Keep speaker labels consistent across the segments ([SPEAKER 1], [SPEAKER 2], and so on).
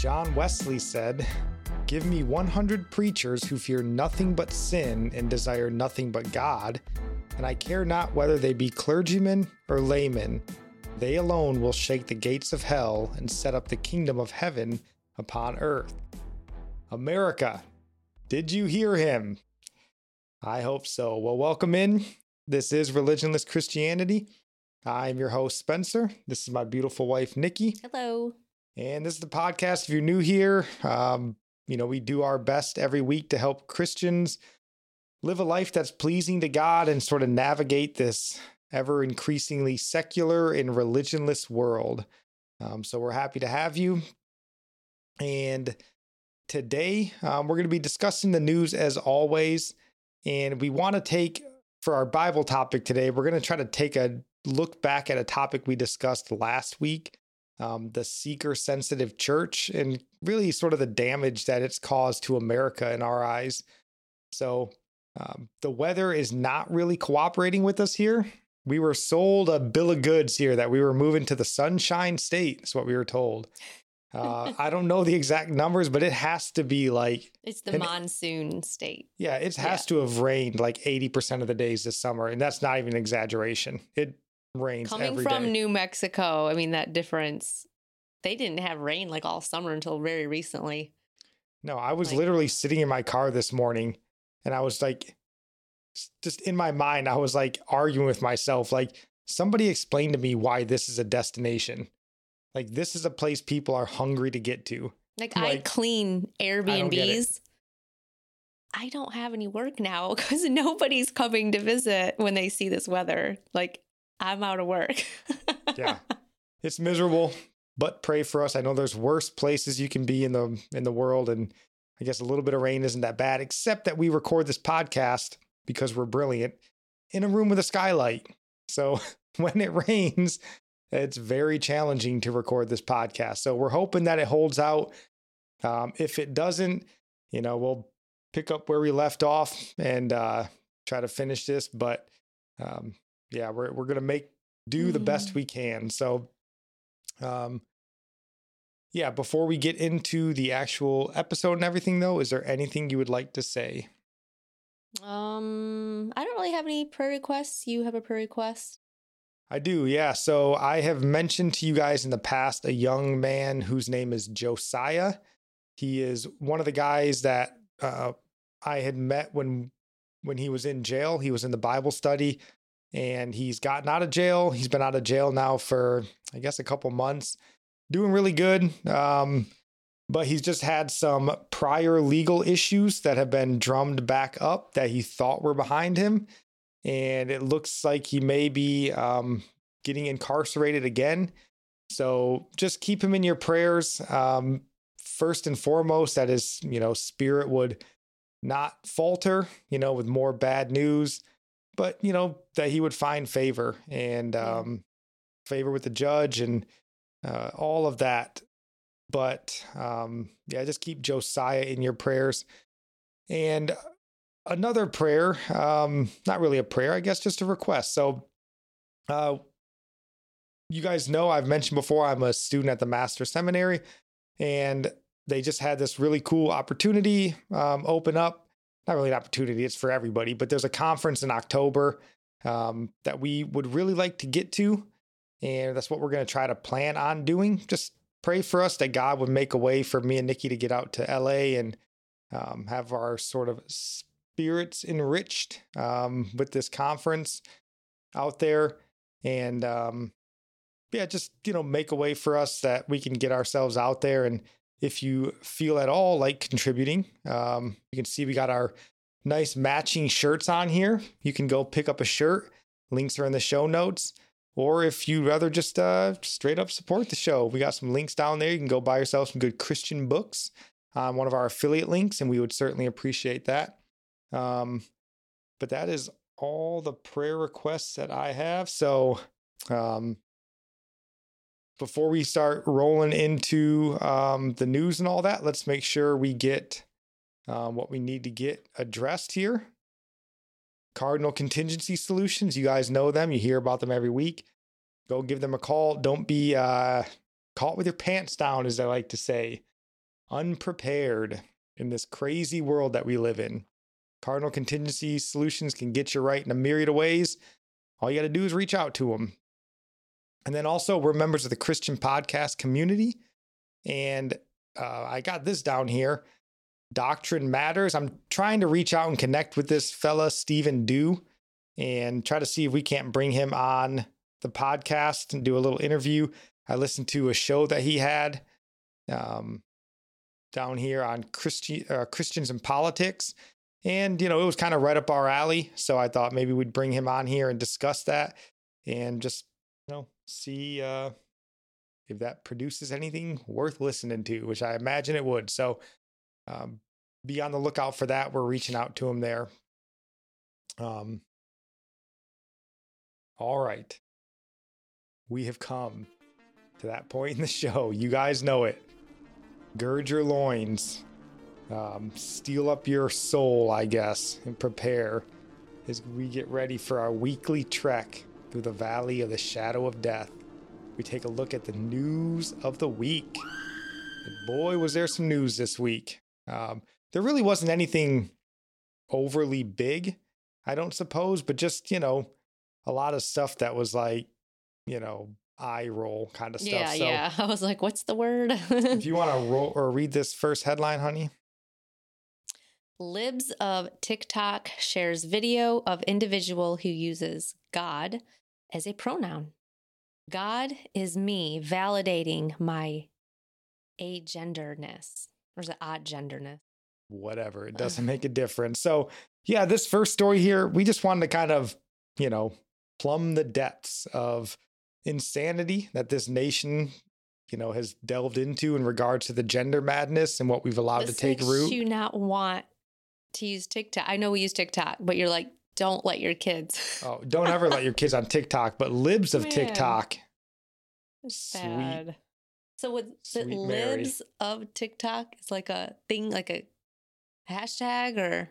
[SPEAKER 1] John Wesley said, Give me 100 preachers who fear nothing but sin and desire nothing but God, and I care not whether they be clergymen or laymen. They alone will shake the gates of hell and set up the kingdom of heaven upon earth. America, did you hear him? I hope so. Well, welcome in. This is Religionless Christianity. I'm your host, Spencer. This is my beautiful wife, Nickie.
[SPEAKER 2] Hello.
[SPEAKER 1] And this is the podcast. If you're new here, um, you know, we do our best every week to help Christians live a life that's pleasing to God and sort of navigate this ever increasingly secular and religionless world. Um, so we're happy to have you. And today um, we're going to be discussing the news as always. And we want to take, for our Bible topic today, we're going to try to take a look back at a topic we discussed last week um, the seeker sensitive church and really sort of the damage that it's caused to America in our eyes. So, um, the weather is not really cooperating with us here. We were sold a bill of goods here that we were moving to the Sunshine State. is what we were told. Uh, I don't know the exact numbers, but it has to be like
[SPEAKER 2] it's the monsoon state.
[SPEAKER 1] Yeah, it has yeah. to have rained like 80% of the days this summer. And that's not even exaggeration. It rains
[SPEAKER 2] coming from
[SPEAKER 1] day.
[SPEAKER 2] New Mexico. I mean, that difference. They didn't have rain like all summer until very recently.
[SPEAKER 1] No, I was like, literally sitting in my car this morning and I was like, just in my mind, I was like arguing with myself, like, somebody explain to me why this is a destination. Like, this is a place people are hungry to get to.
[SPEAKER 2] Like, like I clean Airbnbs. I don't have any work now because nobody's coming to visit when they see this weather. Like, I'm out of work.
[SPEAKER 1] yeah. It's miserable, but pray for us. I know there's worse places you can be in the in the world and I guess a little bit of rain isn't that bad except that we record this podcast because we're brilliant in a room with a skylight. So when it rains, it's very challenging to record this podcast. So we're hoping that it holds out. Um, if it doesn't, you know, we'll pick up where we left off and uh, try to finish this. But um, yeah, we're we're gonna make do mm-hmm. the best mm-hmm. we can. So, um, yeah. Before we get into the actual episode and everything, though, is there anything you would like to say?
[SPEAKER 2] Um, I don't really have any prayer requests. You have a prayer request?
[SPEAKER 1] I do, yeah. So I have mentioned to you guys in the past a young man whose name is Josiah. He is one of the guys that uh, I had met when when he was in jail. He was in the Bible study and he's gotten out of jail. He's been out of jail now for, I guess, a couple months, doing really good. Um, but he's just had some prior legal issues that have been drummed back up that he thought were behind him. And it looks like he may be um, getting incarcerated again. So just keep him in your prayers. Um, first and foremost, that his, you know, spirit would not falter, you know, with more bad news but you know that he would find favor and um, favor with the judge and uh, all of that. But um, yeah, just keep Josiah in your prayers. And another prayer, um, not really a prayer, I guess, just a request. So, uh, you guys know I've mentioned before I'm a student at the Master's Seminary, and they just had this really cool opportunity um, open up not really an opportunity, it's for everybody, but there's a conference in October um, that we would really like to get to. And that's what we're going to try to plan on doing. Just pray for us that God would make a way for me and Nickie to get out to LA and um, have our sort of spirits enriched um, with this conference out there. And um, yeah, just, you know, make a way for us that we can get ourselves out there and if you feel at all like contributing, um, you can see we got our nice matching shirts on here. You can go pick up a shirt. Links are in the show notes. Or if you'd rather just uh, straight up support the show, we got some links down there. You can go buy yourself some good Christian books on one of our affiliate links, and we would certainly appreciate that. Um, but that is all the prayer requests that I have. So um, before we start rolling into um, the news and all that, let's make sure we get um, what we need to get addressed here. Cardinal Contingency Solutions, you guys know them, you hear about them every week. Go give them a call. Don't be uh, caught with your pants down, as I like to say. unprepared in this crazy world that we live in. Cardinal Contingency Solutions can get you right in a myriad of ways. All you got to do is reach out to them. And then also, we're members of the Christian podcast community. And uh, I got this down here Doctrine Matters. I'm trying to reach out and connect with this fella, Stephen Dew, and try to see if we can't bring him on the podcast and do a little interview. I listened to a show that he had um, down here on Christi- uh, Christians and politics. And, you know, it was kind of right up our alley. So I thought maybe we'd bring him on here and discuss that and just, you know, see uh, if that produces anything worth listening to, which I imagine it would. So um, be on the lookout for that. We're reaching out to him there. Um, all right. We have come to that point in the show. You guys know it. Gird your loins, um, steel up your soul, I guess, and prepare as we get ready for our weekly trek through the valley of the shadow of death. We take a look at the news of the week. And boy, was there some news this week. Um, there really wasn't anything overly big, I don't suppose, but just, you know, a lot of stuff that was like, you know, eye roll kind of stuff.
[SPEAKER 2] Yeah, so yeah. I was like, what's the word?
[SPEAKER 1] if you want to roll or read this first headline, honey.
[SPEAKER 2] Libs of TikTok shares video of individual who uses God as a pronoun. God is me validating my agenderness. Or is it odd genderness?
[SPEAKER 1] Whatever. It doesn't make a difference. So, yeah, this first story here, we just wanted to kind of, you know, plumb the depths of insanity that this nation you know has delved into in regards to the gender madness and what we've allowed
[SPEAKER 2] this
[SPEAKER 1] to take root.
[SPEAKER 2] You not want to use TikTok. I know we use TikTok, but you're like, don't let your kids.
[SPEAKER 1] oh, don't ever let your kids on TikTok. But libs of
[SPEAKER 2] Man.
[SPEAKER 1] TikTok,
[SPEAKER 2] sad.
[SPEAKER 1] Sweet,
[SPEAKER 2] so with the
[SPEAKER 1] sweet Mary.
[SPEAKER 2] libs of TikTok, it's like a thing, like a hashtag or.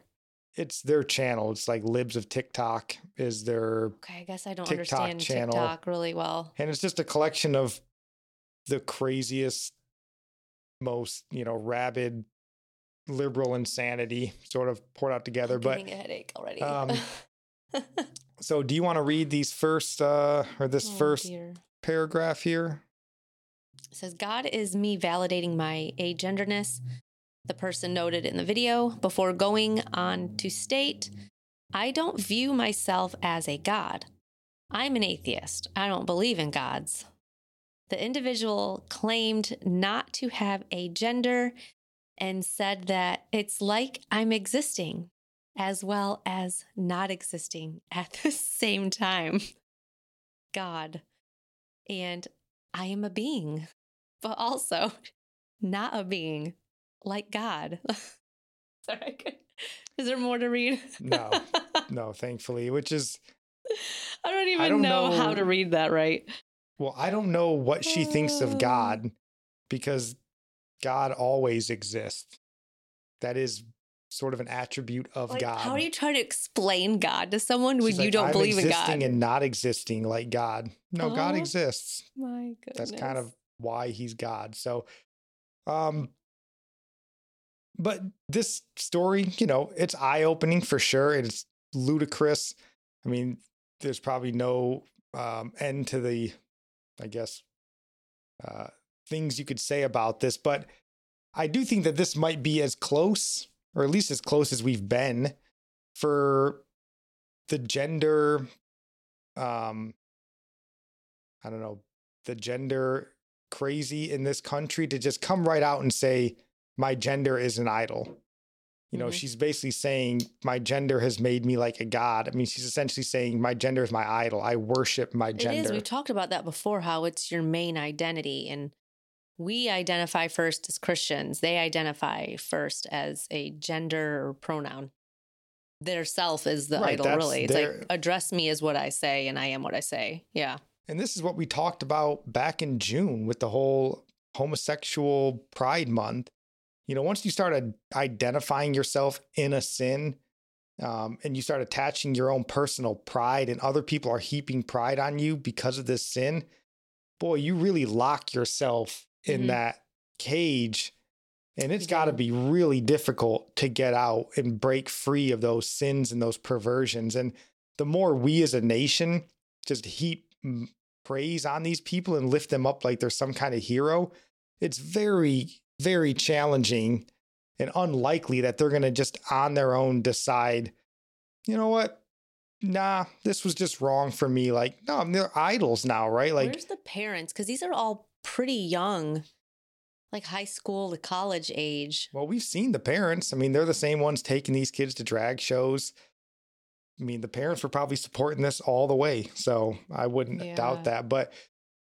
[SPEAKER 1] it's their channel. It's like libs of TikTok is their,
[SPEAKER 2] Okay, I guess I don't
[SPEAKER 1] TikTok
[SPEAKER 2] understand
[SPEAKER 1] channel.
[SPEAKER 2] TikTok really well.
[SPEAKER 1] and it's just a collection of the craziest, most you know rabid liberal insanity sort of poured out together.
[SPEAKER 2] I'm
[SPEAKER 1] But
[SPEAKER 2] getting a headache already.
[SPEAKER 1] um, So, do you want to read these first uh or this
[SPEAKER 2] Oh,
[SPEAKER 1] first
[SPEAKER 2] dear.
[SPEAKER 1] paragraph here?
[SPEAKER 2] It says, God is me validating my agenderness. The person noted in the video before going on to state, I don't view myself as a God. I'm an atheist. I don't believe in gods. The individual claimed not to have a gender and said that it's like I'm existing as well as not existing at the same time. God. And I am a being, but also not a being like God. Sorry. Is there more to read?
[SPEAKER 1] No. No, thankfully, which is
[SPEAKER 2] I don't even
[SPEAKER 1] don't
[SPEAKER 2] know, how to read that right.
[SPEAKER 1] well, I don't know what she thinks of
[SPEAKER 2] Uh.
[SPEAKER 1] God because God always exists. That is sort of an attribute of
[SPEAKER 2] Like,
[SPEAKER 1] God.
[SPEAKER 2] how do you try to explain God to someone when
[SPEAKER 1] She's
[SPEAKER 2] you
[SPEAKER 1] like,
[SPEAKER 2] don't
[SPEAKER 1] "I'm
[SPEAKER 2] believe in
[SPEAKER 1] existing
[SPEAKER 2] God?
[SPEAKER 1] and not existing like God. No, God exists.
[SPEAKER 2] My goodness.
[SPEAKER 1] That's kind of why he's God. So, um, but this story, you know, it's eye opening for sure. It's ludicrous. I mean, there's probably no um, end to the, I guess, uh, things you could say about this, but I do think that this might be as close, or at least as close as we've been for the gender, um, I don't know, the gender crazy in this country to just come right out and say, my gender is an idol. You know,
[SPEAKER 2] Mhm.
[SPEAKER 1] she's basically saying, my gender has made me like a god. I mean, she's essentially saying, my gender is my idol. I worship my gender.
[SPEAKER 2] is. We've talked about that before, how it's your main identity. And we identify first as Christians. They identify first as a gender pronoun. Their self is the
[SPEAKER 1] Right,
[SPEAKER 2] idol, really. It's
[SPEAKER 1] their-
[SPEAKER 2] like, address me as what I say, and I am what I say. Yeah.
[SPEAKER 1] And this is what we talked about back in June with the whole homosexual pride month. You know, once you start ad- identifying yourself in a sin um, and you start attaching your own personal pride, and other people are heaping pride on you because of this sin, boy, you really lock yourself in
[SPEAKER 2] Mhm.
[SPEAKER 1] that cage And it's got to be really difficult to get out and break free of those sins and those perversions. And the more we as a nation just heap praise on these people and lift them up like they're some kind of hero, it's very, very challenging and unlikely that they're going to just on their own decide, you know what? Nah, this was just wrong for me. Like, no, they're idols now, right? Like,
[SPEAKER 2] Where's the parents? Because these are all pretty young, like high school to college age.
[SPEAKER 1] Well, we've seen the parents. I mean, they're the same ones taking these kids to drag shows. I mean, the parents were probably supporting this all the way. So I wouldn't
[SPEAKER 2] Yeah.
[SPEAKER 1] doubt that. But,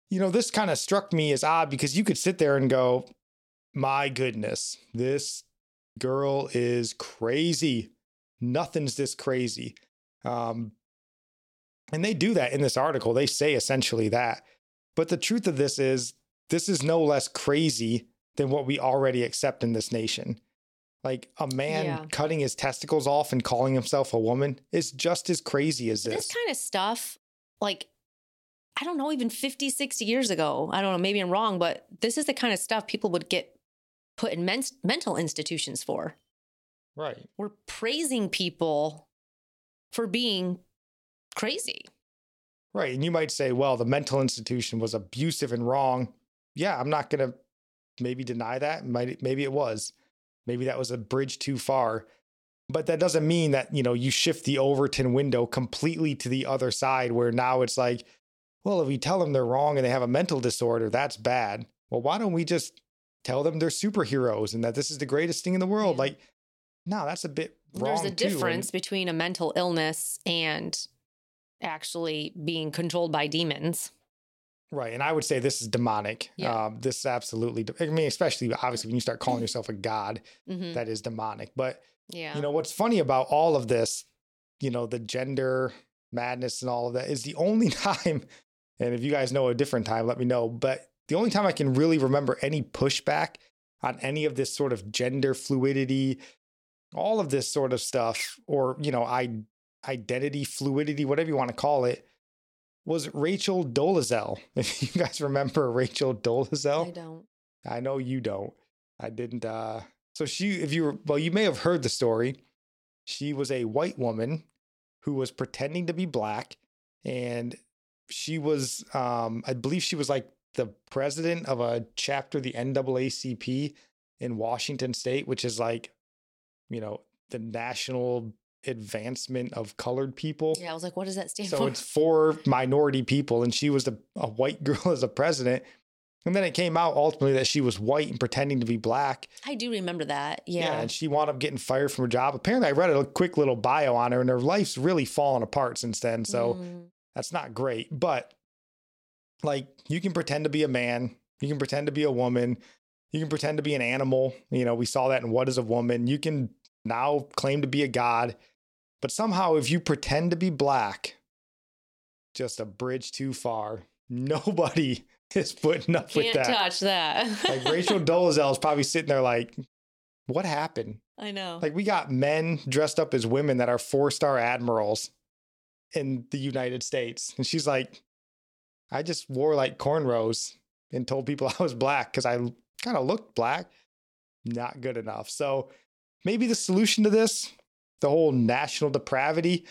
[SPEAKER 1] you know, this kind of struck me as odd because you could sit there and go, my goodness, this girl is crazy. Nothing's this crazy. Um, and they do that in this article. They say essentially that. But the truth of this is, this is no less crazy than what we already accept in this nation. Like a man
[SPEAKER 2] Yeah.
[SPEAKER 1] cutting his testicles off and calling himself a woman is just as crazy as
[SPEAKER 2] This,
[SPEAKER 1] this.
[SPEAKER 2] kind of stuff, like, I don't know, even 50, 60 years ago, I don't know, maybe I'm wrong, but this is the kind of stuff people would get put in men- mental institutions for.
[SPEAKER 1] right.
[SPEAKER 2] We're praising people for being crazy.
[SPEAKER 1] Right. And you might say, well, the mental institution was abusive and wrong. Yeah, I'm not going to maybe deny that. Might maybe it was. Maybe that was a bridge too far. But that doesn't mean that, you know, you shift the Overton window completely to the other side where now it's like, well, if we tell them they're wrong and they have a mental disorder, that's bad. Well, why don't we just tell them they're superheroes and that this is the greatest thing in the world?
[SPEAKER 2] Yeah.
[SPEAKER 1] Like, no, that's a bit wrong.
[SPEAKER 2] There's a
[SPEAKER 1] too. And-
[SPEAKER 2] difference between a mental illness and actually being controlled by demons.
[SPEAKER 1] Right. And I would say this is demonic.
[SPEAKER 2] Yeah.
[SPEAKER 1] Um, this is absolutely, de- I mean, especially obviously when you start calling yourself a god,
[SPEAKER 2] Mhm.
[SPEAKER 1] that is demonic. But,
[SPEAKER 2] Yeah.
[SPEAKER 1] you know, what's funny about all of this, you know, the gender madness and all of that is the only time, and if you guys know a different time, let me know. But the only time I can really remember any pushback on any of this sort of gender fluidity, all of this sort of stuff, or, you know, I, identity fluidity, whatever you want to call it, was Rachel Dolezal. If you guys remember Rachel Dolezal,
[SPEAKER 2] I don't.
[SPEAKER 1] I know you don't. I didn't. Uh, so she, if you were, well, you may have heard the story. She was a white woman who was pretending to be black, and she was, um, I believe, she was like the president of a chapter, the NAACP in Washington State, which is like, you know, the national advancement of colored people.
[SPEAKER 2] Yeah, I was like, what does that stand
[SPEAKER 1] So
[SPEAKER 2] for?
[SPEAKER 1] So it's for minority people, and she was the, a white girl as a president. And then it came out ultimately that she was white and pretending to be black.
[SPEAKER 2] I do remember that. Yeah.
[SPEAKER 1] and she wound up getting fired from her job. Apparently, I read a quick little bio on her, and her life's really fallen apart since then. So
[SPEAKER 2] Mm,
[SPEAKER 1] that's not great. But like, you can pretend to be a man, you can pretend to be a woman, you can pretend to be an animal. You know, we saw that in What is a Woman. You can now claim to be a god. But somehow, if you pretend to be black, just a bridge too far. Nobody is putting up with
[SPEAKER 2] can't
[SPEAKER 1] that.
[SPEAKER 2] touch that.
[SPEAKER 1] Like Rachel Dolezal is probably sitting there like, what happened?
[SPEAKER 2] I know.
[SPEAKER 1] Like we got men dressed up as women that are four star admirals in the United States. And she's like, I just wore like cornrows and told people I was black because I kind of looked black. Not good enough. So maybe the solution to this, the whole national depravity,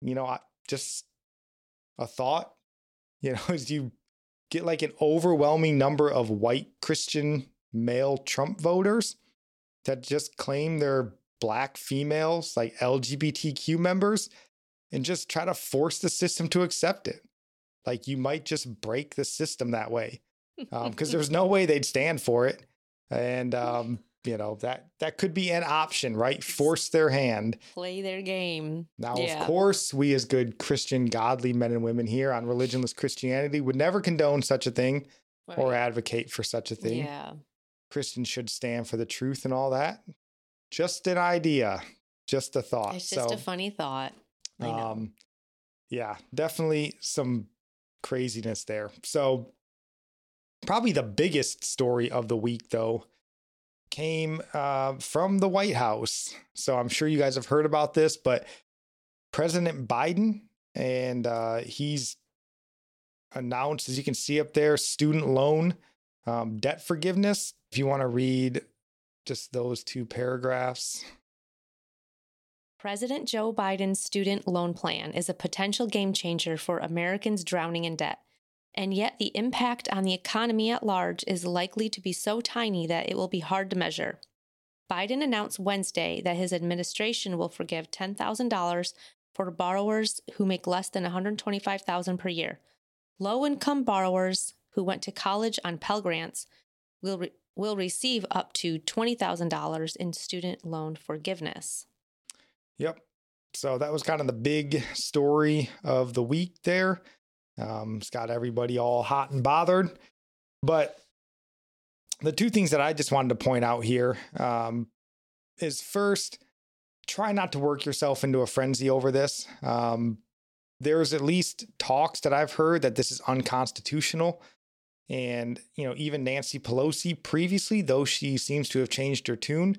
[SPEAKER 1] you know, I- just a thought, you know, is you get like an overwhelming number of white Christian male Trump voters that just claim they're black females, like LGBTQ members, and just try to force the system to accept it. Like you might just break the system that way because there's no way they'd stand for it. And, um, you know, that that could be an option, right? Force their hand.
[SPEAKER 2] Play their game.
[SPEAKER 1] Now,
[SPEAKER 2] Yeah.
[SPEAKER 1] of course, we as good Christian, godly men and women here on Religionless Christianity would never condone such a thing or advocate for such a thing.
[SPEAKER 2] Yeah.
[SPEAKER 1] Christians should stand for the truth and all that. Just an idea, just a thought.
[SPEAKER 2] It's just
[SPEAKER 1] so,
[SPEAKER 2] a funny thought.
[SPEAKER 1] Um, yeah, definitely some craziness there. So, probably the biggest story of the week, though, came uh, from the White House. So, I'm sure you guys have heard about this, but President Biden, and uh, he's announced, as you can see up there, student loan um, debt forgiveness. If you want to read just those two paragraphs.
[SPEAKER 2] President Joe Biden's student loan plan is a potential game changer for Americans drowning in debt. And yet, the impact on the economy at large is likely to be so tiny that it will be hard to measure. Biden announced Wednesday that his administration will forgive $10,000 for borrowers who make less than $125,000 per year. Low income borrowers who went to college on Pell Grants will, re- will receive up to $20,000 in student loan forgiveness.
[SPEAKER 1] Yep. So that was kind of the big story of the week there. Um, it's got everybody all hot and bothered. But the two things that I just wanted to point out here um, is first, try not to work yourself into a frenzy over this. Um, there's at least talks that I've heard that this is unconstitutional. And, you know, even Nancy Pelosi previously, though she seems to have changed her tune,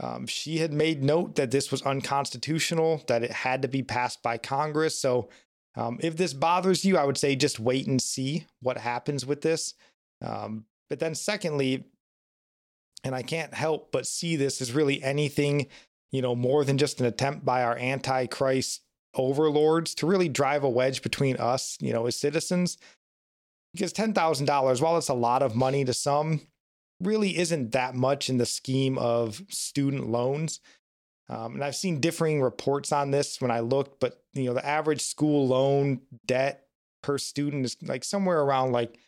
[SPEAKER 1] um, she had made note that this was unconstitutional, that it had to be passed by Congress. So, um, if this bothers you, I would say just wait and see what happens with this. Um, but then, secondly, and I can't help but see this as really anything, you know, more than just an attempt by our antichrist overlords to really drive a wedge between us, you know, as citizens. Because $10,000, while it's a lot of money to some, really isn't that much in the scheme of student loans. Um, and I've seen differing reports on this when I looked, but you know, the average school loan debt per student is like somewhere around like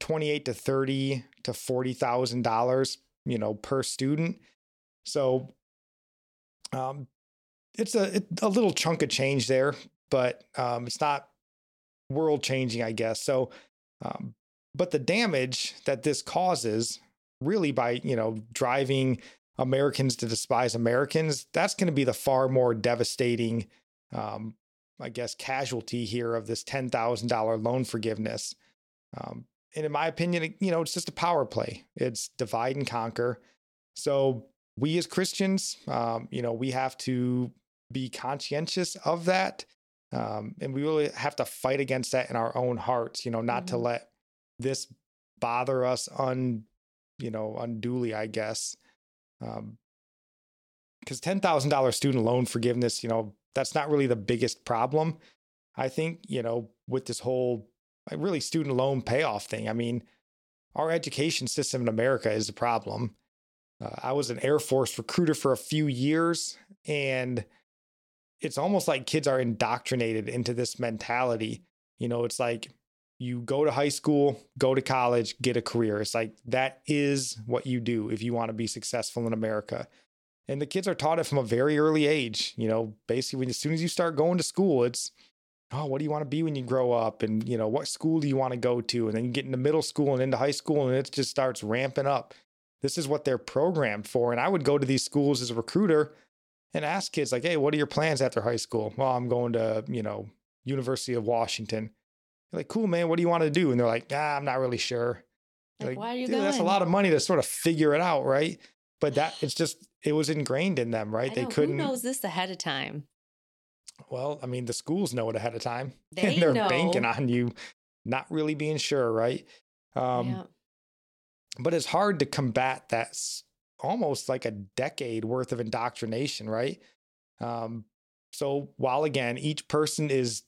[SPEAKER 1] 28 to 30 to 40,000 dollars, you know, per student. So um, it's a it, a little chunk of change there, but um, it's not world changing, I guess. So, um, but the damage that this causes, really, by you know driving Americans to despise Americans, that's going to be the far more devastating, um, I guess, casualty here of this ten thousand dollar loan forgiveness. Um, and in my opinion, you know, it's just a power play. It's divide and conquer. So we as Christians, um, you know, we have to be conscientious of that. Um, and we really have to fight against that in our own hearts, you know, not mm-hmm. to let this bother us un, you know, unduly, I guess. Um, because $10,000 student loan forgiveness, you know, that's not really the biggest problem. I think, you know, with this whole really student loan payoff thing. I mean, our education system in America is a problem. Uh, I was an Air Force recruiter for a few years, and it's almost like kids are indoctrinated into this mentality. You know, it's like you go to high school, go to college, get a career. It's like that is what you do if you want to be successful in America. And the kids are taught it from a very early age. You know, basically, when, as soon as you start going to school, it's, oh, what do you want to be when you grow up? And, you know, what school do you want to go to? And then you get into middle school and into high school, and it just starts ramping up. This is what they're programmed for. And I would go to these schools as a recruiter and ask kids like, "Hey, what are your plans after high school?" Well, I'm going to, you know, University of Washington. You're like, "Cool, man. What do you want to do?" And they're like, "Ah, I'm not really sure."
[SPEAKER 2] Like, like, why are you
[SPEAKER 1] Dude,
[SPEAKER 2] going?
[SPEAKER 1] That's a lot of money to sort of figure it out, right? But that it's just it was ingrained in them, right?
[SPEAKER 2] I
[SPEAKER 1] they
[SPEAKER 2] know,
[SPEAKER 1] couldn't.
[SPEAKER 2] Who knows this ahead of time?
[SPEAKER 1] Well, I mean, the schools know it ahead of time.
[SPEAKER 2] They
[SPEAKER 1] and they're
[SPEAKER 2] know.
[SPEAKER 1] banking on you not really being sure, right? Um,
[SPEAKER 2] yeah.
[SPEAKER 1] But it's hard to combat that almost like a decade worth of indoctrination, right? Um, so while again, each person is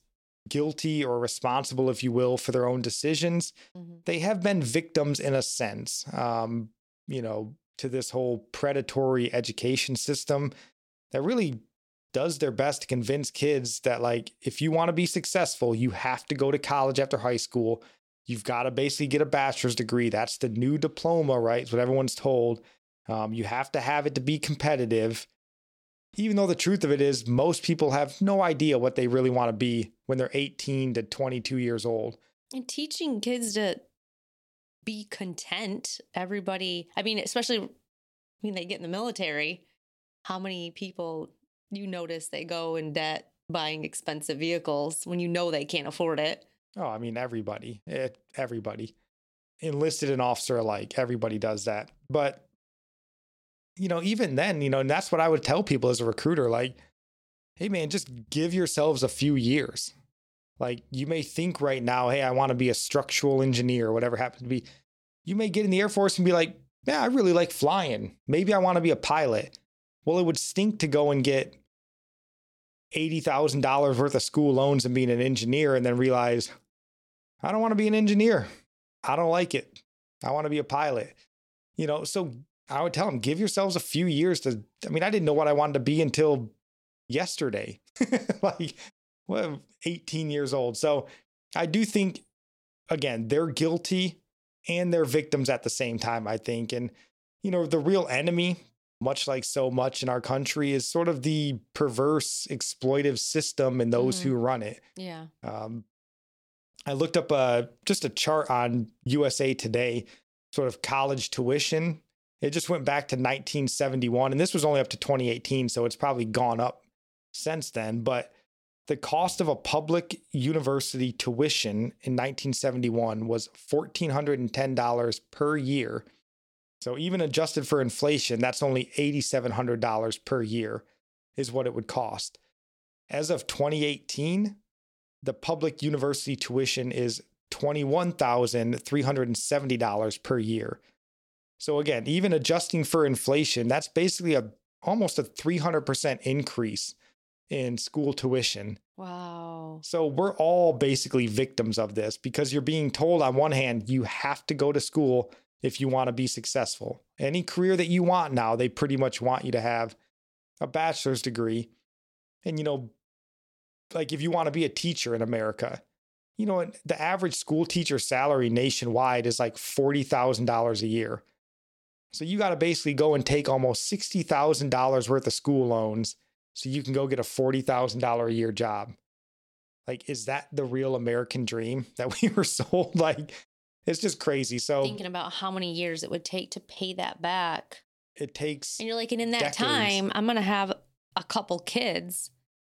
[SPEAKER 1] guilty or responsible, if you will, for their own decisions,
[SPEAKER 2] Mm-hmm.
[SPEAKER 1] they have been victims in a sense, um, you know, to this whole predatory education system that really does their best to convince kids that, like, if you want to be successful, you have to go to college after high school. You've got to basically get a bachelor's degree. That's the new diploma, right? It's what everyone's told. Um, you have to have it to be competitive even though the truth of it is most people have no idea what they really want to be when they're 18 to 22 years old.
[SPEAKER 2] And teaching kids to be content. Everybody, I mean, especially when they get in the military, how many people you notice they go in debt buying expensive vehicles when you know they can't afford it.
[SPEAKER 1] Oh, I mean, everybody, it, everybody, enlisted and officer alike, everybody does that. But you know, even then, you know, and that's what I would tell people as a recruiter like, hey, man, just give yourselves a few years. Like, you may think right now, hey, I want to be a structural engineer or whatever happens to be. You may get in the Air Force and be like, yeah, I really like flying. Maybe I want to be a pilot. Well, it would stink to go and get $80,000 worth of school loans and being an engineer and then realize, I don't want to be an engineer. I don't like it. I want to be a pilot. You know, so I would tell them, give yourselves a few years to. I mean, I didn't know what I wanted to be until yesterday, like well, 18 years old. So I do think, again, they're guilty and they're victims at the same time, I think. And, you know, the real enemy, much like so much in our country, is sort of the perverse, exploitive system and those
[SPEAKER 2] Mhm.
[SPEAKER 1] who run it.
[SPEAKER 2] Yeah.
[SPEAKER 1] Um, I looked up a, just a chart on USA Today, sort of college tuition. It just went back to 1971, and this was only up to 2018, so it's probably gone up since then. But the cost of a public university tuition in 1971 was $1,410 per year. So even adjusted for inflation, that's only $8,700 per year, is what it would cost. As of 2018, the public university tuition is $21,370 per year. So again, even adjusting for inflation, that's basically a almost a 300% increase in school tuition.
[SPEAKER 2] Wow.
[SPEAKER 1] So we're all basically victims of this because you're being told on one hand you have to go to school if you want to be successful. Any career that you want now, they pretty much want you to have a bachelor's degree. And you know, like if you want to be a teacher in America, you know, the average school teacher salary nationwide is like $40,000 a year. So you got to basically go and take almost $60,000 worth of school loans so you can go get a $40,000 a year job. Like, is that the real American dream that we were sold? Like, it's just crazy. So
[SPEAKER 2] Thinking about how many years it would take to pay that back.
[SPEAKER 1] it takes,
[SPEAKER 2] And you're like, and in that
[SPEAKER 1] Decades.
[SPEAKER 2] time, I'm going to have a couple kids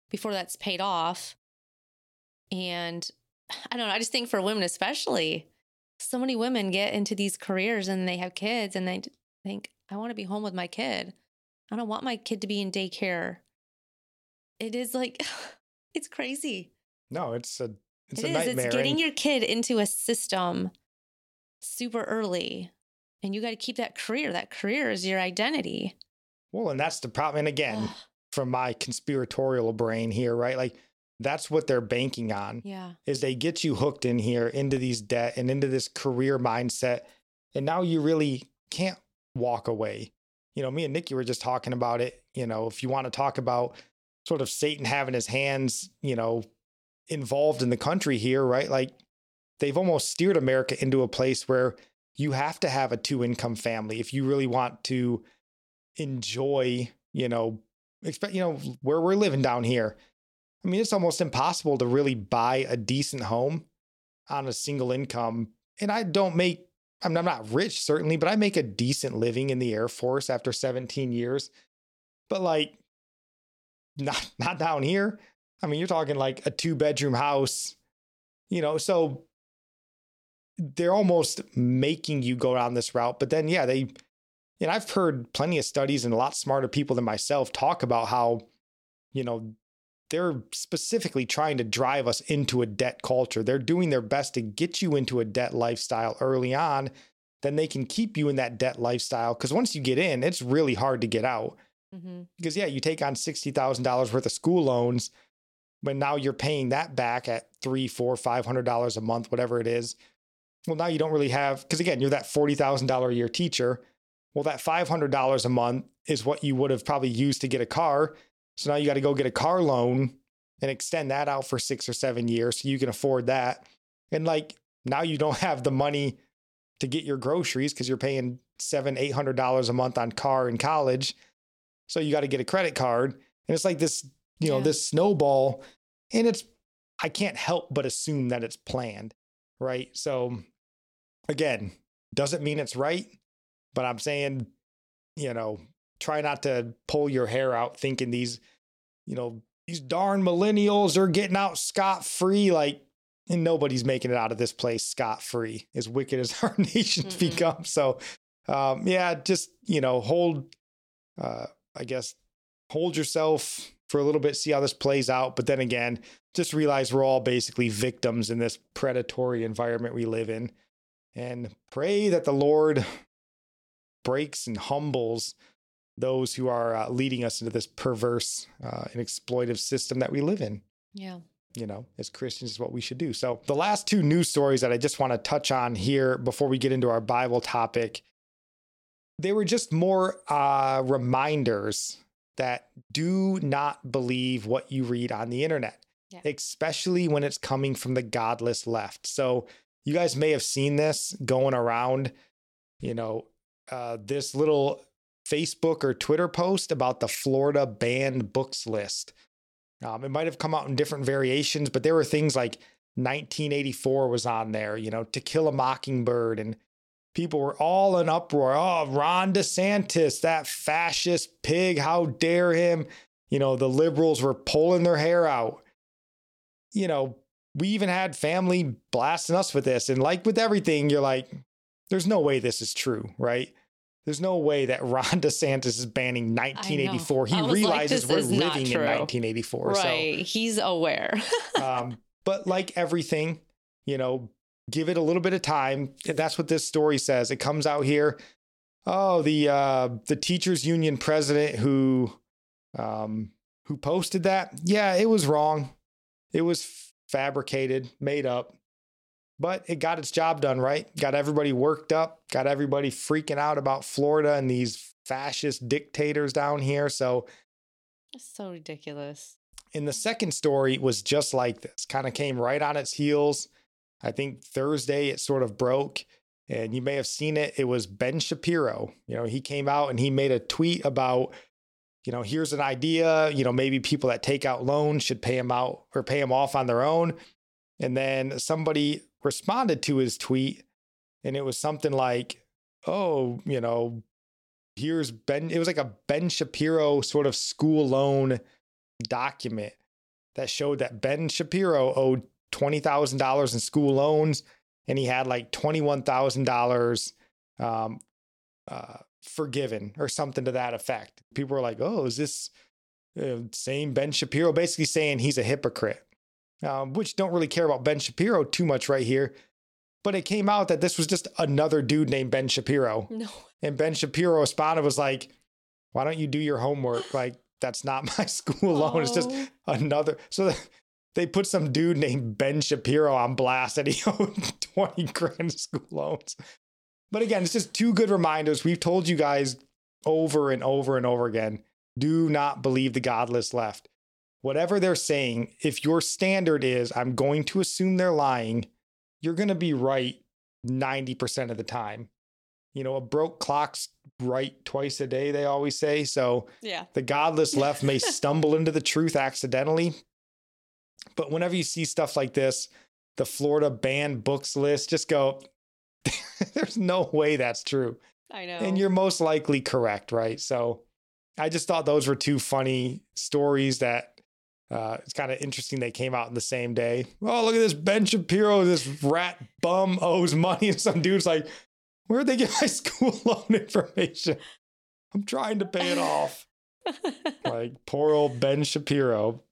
[SPEAKER 2] before that's paid off. And I don't know. I just think for women, especially, so many women get into these careers and they have kids and they think, I want to be home with my kid. I don't want my kid to be in daycare. It is like, it's crazy.
[SPEAKER 1] no, it's a, it's
[SPEAKER 2] It
[SPEAKER 1] a
[SPEAKER 2] is.
[SPEAKER 1] nightmare.
[SPEAKER 2] It's getting your kid into a system super early. And you got to keep that career. That career is your identity.
[SPEAKER 1] well, and that's the problem. And again, from my conspiratorial brain here, right? Like, that's what they're banking on.
[SPEAKER 2] yeah.
[SPEAKER 1] is they get you hooked in here into these debt and into this career mindset and now you really can't walk away you know me and nickie were just talking about it you know if you want to talk about sort of satan having his hands you know involved in the country here right like they've almost steered america into a place where you have to have a two income family if you really want to enjoy you know expect you know where we're living down here I mean, it's almost impossible to really buy a decent home on a single income. And I don't make, I'm not rich, certainly, but I make a decent living in the Air Force after 17 years. But like, not, not down here. I mean, you're talking like a two bedroom house, you know, so they're almost making you go down this route. But then, yeah, they, and I've heard plenty of studies and a lot smarter people than myself talk about how, you know, they're specifically trying to drive us into a debt culture. They're doing their best to get you into a debt lifestyle early on. Then they can keep you in that debt lifestyle. Because once you get in, it's really hard to get out.
[SPEAKER 2] hmm
[SPEAKER 1] Because, yeah, you take on $60,000 worth of school loans, but now you're paying that back at three, four, five hundred dollars a month, whatever it is. Well, now you don't really have, because again, you're that $40,000 a year teacher. Well, that $500 a month is what you would have probably used to get a car. So now you got to go get a car loan and extend that out for six or seven years so you can afford that. And like now you don't have the money to get your groceries because you're paying seven, eight hundred dollars a month on car in college. So you got to get a credit card. And it's like this, you know,
[SPEAKER 2] Yeah.
[SPEAKER 1] this snowball. And it's I can't help but assume that it's planned. Right. So again, doesn't mean it's right, but I'm saying, you know, try not to pull your hair out thinking these, you know, these darn millennials are getting out scot free. Like, and nobody's making it out of this place scot free, as wicked as our nation's
[SPEAKER 2] Mm-mm.
[SPEAKER 1] become. So, um, yeah, just, you know, hold, uh, I guess, hold yourself for a little bit, see how this plays out. But then again, just realize we're all basically victims in this predatory environment we live in and pray that the Lord breaks and humbles those who are uh, leading us into this perverse uh, and exploitive system that we live in.
[SPEAKER 2] Yeah.
[SPEAKER 1] You know, as Christians, is what we should do. So, the last two news stories that I just want to touch on here before we get into our Bible topic, they were just more uh, reminders that do not believe what you read on the internet,
[SPEAKER 2] Yeah.
[SPEAKER 1] especially when it's coming from the godless left. So, you guys may have seen this going around, you know, uh, this little Facebook or Twitter post about the Florida banned books list. Um, it might have come out in different variations, but there were things like 1984 was on there, you know, To Kill a Mockingbird, and people were all in uproar. Oh, Ron DeSantis, that fascist pig, how dare him? You know, the liberals were pulling their hair out. You know, we even had family blasting us with this. And like with everything, you're like, there's no way this is true, right? There's no way that Ron DeSantis is banning 1984. He
[SPEAKER 2] was like,
[SPEAKER 1] realizes we're living in
[SPEAKER 2] true.
[SPEAKER 1] 1984.
[SPEAKER 2] right. He's aware.
[SPEAKER 1] Um, but like everything, you know, give it a little bit of time. That's what this story says. It comes out here. Oh, the uh, the teachers union president who um, who posted that. Yeah, it was wrong. It was fabricated, made up. But it got its job done, right? Got everybody worked up, got everybody freaking out about Florida and these fascist dictators down here. So
[SPEAKER 2] It's so ridiculous.
[SPEAKER 1] and the second story was just like this, kind of came right on its heels. I think Thursday it sort of broke, and you may have seen it. It was Ben Shapiro. You know, he came out and he made a tweet about, you know, here's an idea. You know, maybe people that take out loans should pay them out or pay them off on their own. And then somebody responded to his tweet, and it was something like, oh, you know, here's Ben. It was like a Ben Shapiro sort of school loan document that showed that Ben Shapiro owed $20,000 in school loans and he had like $21,000 um, uh, forgiven or something to that effect. People were like, oh, is this uh, same Ben Shapiro? Basically saying he's a hypocrite, um, which don't really care about Ben Shapiro too much right here. But it came out that this was just another dude named Ben Shapiro.
[SPEAKER 2] No.
[SPEAKER 1] And Ben Shapiro responded was like, why don't you do your homework? Like, that's not my school loan. It's just
[SPEAKER 2] Oh.
[SPEAKER 1] another. So they put some dude named Ben Shapiro on blast that he owed 20 grand school loans. But again, it's just two good reminders. We've told you guys over and over and over again do not believe the godless left. Whatever they're saying, if your standard is, I'm going to assume they're lying, you're going to be right 90% of the time. You know, a broke clock's right twice a day, they always say. So,
[SPEAKER 2] Yeah.
[SPEAKER 1] the godless left may stumble into the truth accidentally. But whenever you see stuff like this, the Florida banned books list, just go, there's no way that's true.
[SPEAKER 2] I know.
[SPEAKER 1] And you're most likely correct, right? So I just thought those were two funny stories that uh, it's kind of interesting they came out in the same day. Oh, look at this Ben Shapiro, this rat bum owes money. And some dude's like, where'd they get my school loan information? I'm trying to pay it off like poor old Ben Shapiro.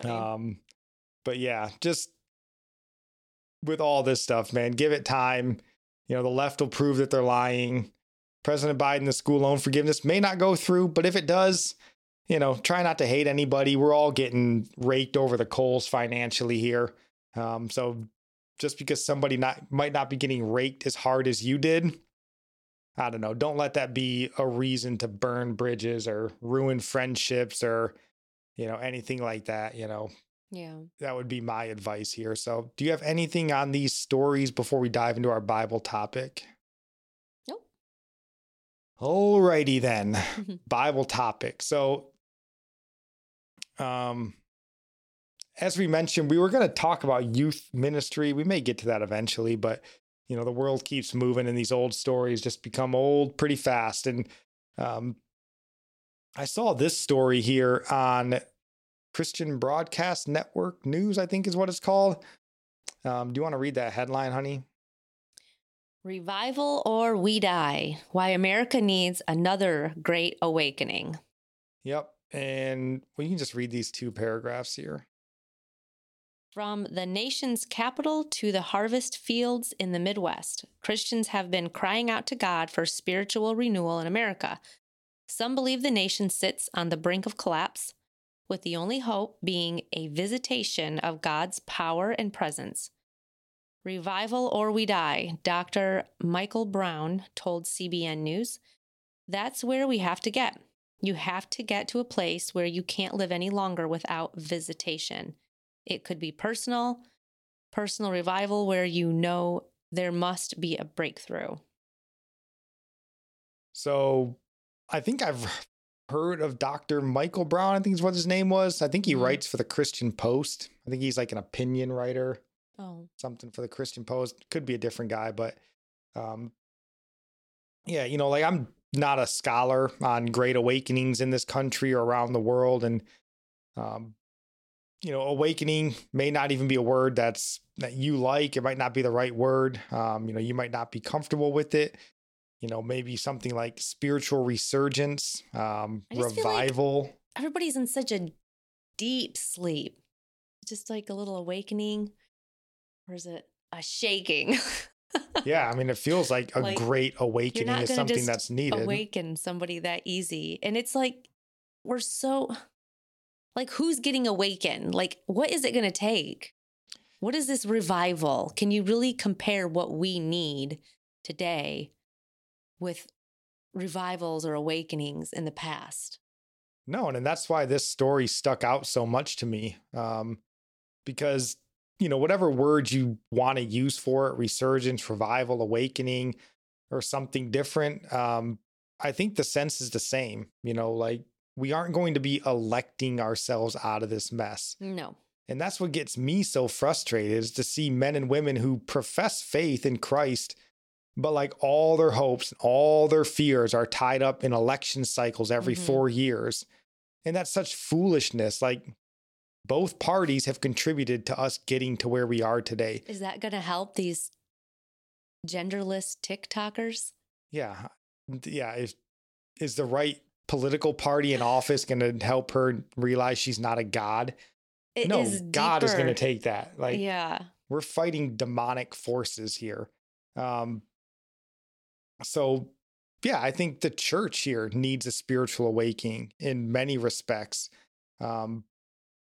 [SPEAKER 2] Funny.
[SPEAKER 1] Um, but yeah, just with all this stuff, man, give it time. You know, the left will prove that they're lying. President Biden, the school loan forgiveness may not go through, but if it does, you know, try not to hate anybody. We're all getting raked over the coals financially here. Um, so just because somebody not might not be getting raked as hard as you did, I don't know. Don't let that be a reason to burn bridges or ruin friendships or, you know, anything like that. You know,
[SPEAKER 2] yeah.
[SPEAKER 1] that would be my advice here. So, do you have anything on these stories before we dive into our Bible topic?
[SPEAKER 2] Nope.
[SPEAKER 1] Alrighty then. Bible topic. So, um, as we mentioned, we were going to talk about youth ministry. We may get to that eventually, but you know, the world keeps moving and these old stories just become old pretty fast. And um, I saw this story here on Christian Broadcast Network News, I think is what it's called. Um, do you want to read that headline, honey?
[SPEAKER 2] Revival or we die. Why America needs another great awakening.
[SPEAKER 1] Yep. And you can just read these two paragraphs here.
[SPEAKER 2] From the nation's capital to the harvest fields in the Midwest, Christians have been crying out to God for spiritual renewal in America. Some believe the nation sits on the brink of collapse, with the only hope being a visitation of God's power and presence. Revival or we die, Dr. Michael Brown told CBN News. That's where we have to get. You have to get to a place where you can't live any longer without visitation. It could be personal, personal revival where you know there must be a breakthrough.
[SPEAKER 1] So I think I've heard of Dr. Michael Brown, I think is what his name was. I think he
[SPEAKER 2] Mhm.
[SPEAKER 1] writes for the Christian Post. I think he's like an opinion writer,
[SPEAKER 2] Oh,
[SPEAKER 1] something for the Christian Post. Could be a different guy, but um yeah, you know, like I'm not a scholar on great awakenings in this country or around the world and um you know, awakening may not even be a word that's that you like. It might not be the right word. Um, you know, you might not be comfortable with it. You know, maybe something like spiritual resurgence, um,
[SPEAKER 2] feel like-
[SPEAKER 1] revival.
[SPEAKER 2] everybody's in such a deep sleep. Just like a little awakening. Or is it a shaking?
[SPEAKER 1] yeah, I mean, it feels like a
[SPEAKER 2] Like,
[SPEAKER 1] great awakening is something that's needed.
[SPEAKER 2] awaken somebody that easy. And it's like, we're so, like, who's getting awakened? Like, what is it going to take? What is this revival? Can you really compare what we need today with revivals or awakenings in the past?
[SPEAKER 1] No, and, and that's why this story stuck out so much to me. Um, because, you know, whatever words you want to use for it, resurgence, revival, awakening, or something different, um, I think the sense is the same. You know, like we aren't going to be electing ourselves out of this mess.
[SPEAKER 2] No.
[SPEAKER 1] And that's what gets me so frustrated is to see men and women who profess faith in Christ, but like all their hopes, and all their fears are tied up in election cycles every
[SPEAKER 2] Mhm.
[SPEAKER 1] four years. And that's such foolishness. Like both parties have contributed to us getting to where we are today.
[SPEAKER 2] Is that going to help these genderless TikTokers?
[SPEAKER 1] Yeah. Yeah. Is, is the right political party in office going to help her realize she's not a god?
[SPEAKER 2] It
[SPEAKER 1] no,
[SPEAKER 2] is
[SPEAKER 1] God is going to take that. Like,
[SPEAKER 2] yeah.
[SPEAKER 1] we're fighting demonic forces here. Um, so, yeah, I think the church here needs a spiritual awakening in many respects. Um,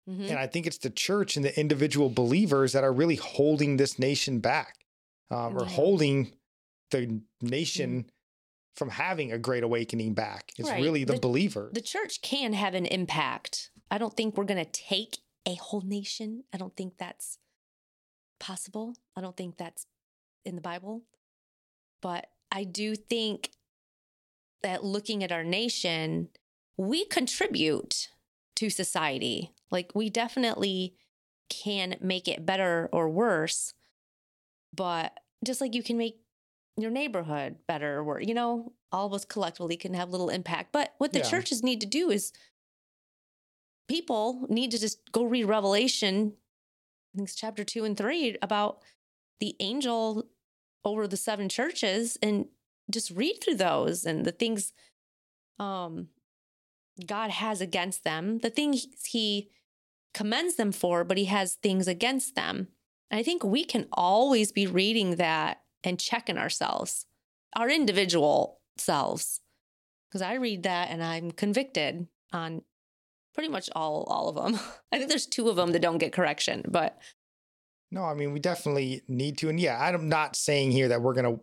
[SPEAKER 2] Mhm.
[SPEAKER 1] And I think it's the church and the individual believers that are really holding this nation back um, or
[SPEAKER 2] Yeah.
[SPEAKER 1] holding the nation from having a great awakening back. It's
[SPEAKER 2] Right.
[SPEAKER 1] really the,
[SPEAKER 2] The-
[SPEAKER 1] believers.
[SPEAKER 2] the church can have an impact. I don't think we're going to take a whole nation. I don't think that's possible. I don't think that's in the Bible. But I do think that looking at our nation, we contribute to society. Like we definitely can make it better or worse. But just like you can make your neighborhood better or worse, you know, all of us collectively can have little impact. But what the
[SPEAKER 1] Yeah.
[SPEAKER 2] churches need to do is people need to just go read Revelation, I think it's chapter two and three, about the angel over the seven churches and just read through those and the things um God has against them, the things he commends them for, but he has things against them. And I think we can always be reading that and checking ourselves, our individual selves. Because I read that and I'm convicted on pretty much all all of them. I think there's two of them that don't get correction, but
[SPEAKER 1] No, I mean, we definitely need to. And yeah, I'm not saying here that we're going to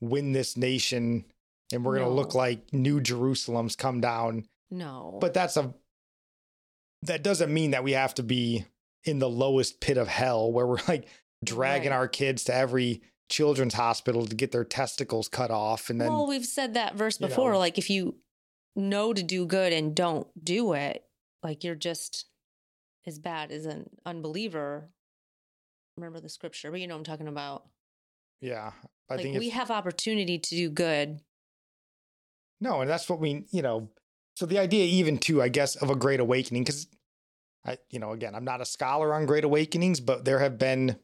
[SPEAKER 1] win this nation and we're going to look like New Jerusalem's come down.
[SPEAKER 2] No.
[SPEAKER 1] But that's a, that doesn't mean that we have to be in the lowest pit of hell where we're like dragging
[SPEAKER 2] Right.
[SPEAKER 1] our kids to every children's hospital to get their testicles cut off. And then,
[SPEAKER 2] well, we've said that verse before.
[SPEAKER 1] know-
[SPEAKER 2] like if you know to do good and don't do it, like you're just as bad as an unbeliever. Remember the scripture, but you know what I'm talking about.
[SPEAKER 1] yeah, I
[SPEAKER 2] like
[SPEAKER 1] think
[SPEAKER 2] we have opportunity to do good.
[SPEAKER 1] no, and that's what we, you know, so the idea even too, I guess, of a great awakening, because I, you know, again, I'm not a scholar on great awakenings, but there have been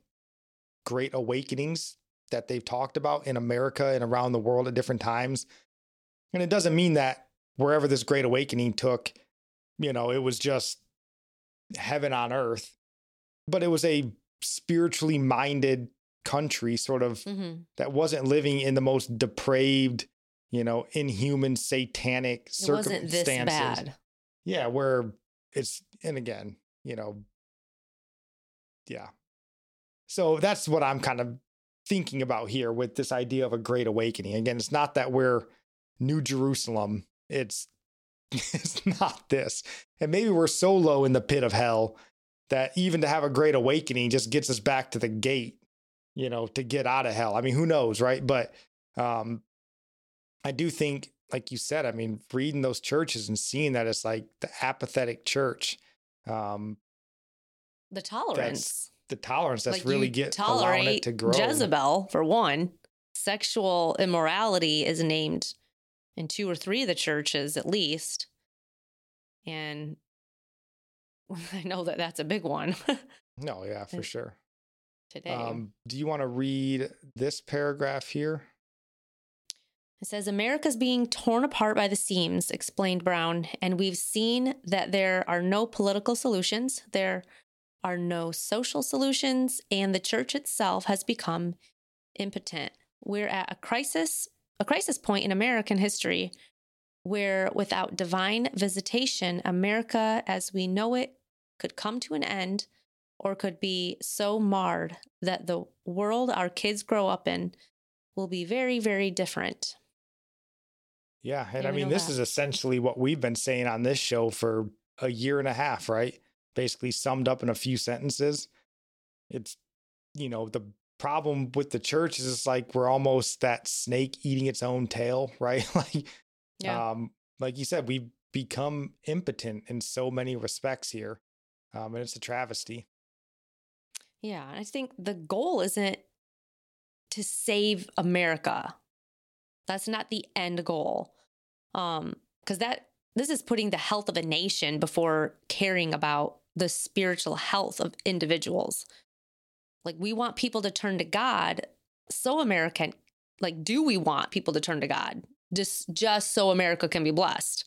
[SPEAKER 1] great awakenings that they've talked about in America and around the world at different times. And it doesn't mean that wherever this great awakening took, you know, it was just heaven on earth, but it was a spiritually minded country, sort of
[SPEAKER 2] Mhm.
[SPEAKER 1] that wasn't living in the most depraved, you know, inhuman, satanic
[SPEAKER 2] It wasn't this
[SPEAKER 1] circumstances.
[SPEAKER 2] bad.
[SPEAKER 1] Yeah, where it's and again, you know, yeah. So that's what I'm kind of thinking about here with this idea of a great awakening. Again, it's not that we're New Jerusalem. It's it's not this. And maybe we're so low in the pit of hell that even to have a great awakening just gets us back to the gate, you know, to get out of hell. I mean, who knows, right? But um I do think like you said, I mean, reading those churches and seeing that it's like the apathetic church, um,
[SPEAKER 2] The tolerance.
[SPEAKER 1] the tolerance that's
[SPEAKER 2] Like,
[SPEAKER 1] really get allowing it to grow.
[SPEAKER 2] Jezebel, for one. Sexual immorality is named in two or three of the churches at least. And I know that that's a big one
[SPEAKER 1] No, yeah, for sure.
[SPEAKER 2] today.
[SPEAKER 1] Um, do you want to read this paragraph here?
[SPEAKER 2] It says America's being torn apart by the seams, explained Brown, and we've seen that there are no political solutions, there are no social solutions, and the church itself has become impotent. We're at a crisis, a crisis point in American history where without divine visitation, America as we know it could come to an end or could be so marred that the world our kids grow up in will be very, very different.
[SPEAKER 1] Yeah, and I mean, this
[SPEAKER 2] that.
[SPEAKER 1] is essentially what we've been saying on this show for a year and a half, right? Basically summed up in a few sentences. It's, you know, the problem with the church is it's like we're almost that snake eating its own tail, right? like,
[SPEAKER 2] Yeah.
[SPEAKER 1] um, like you said, we've become impotent in so many respects here, um, and it's a travesty.
[SPEAKER 2] Yeah, I think the goal isn't to save America. That's not the end goal. Um cuz that this is putting the health of a nation before caring about the spiritual health of individuals. Like we want people to turn to God. So American like do we want people to turn to God? Just just so America can be blessed.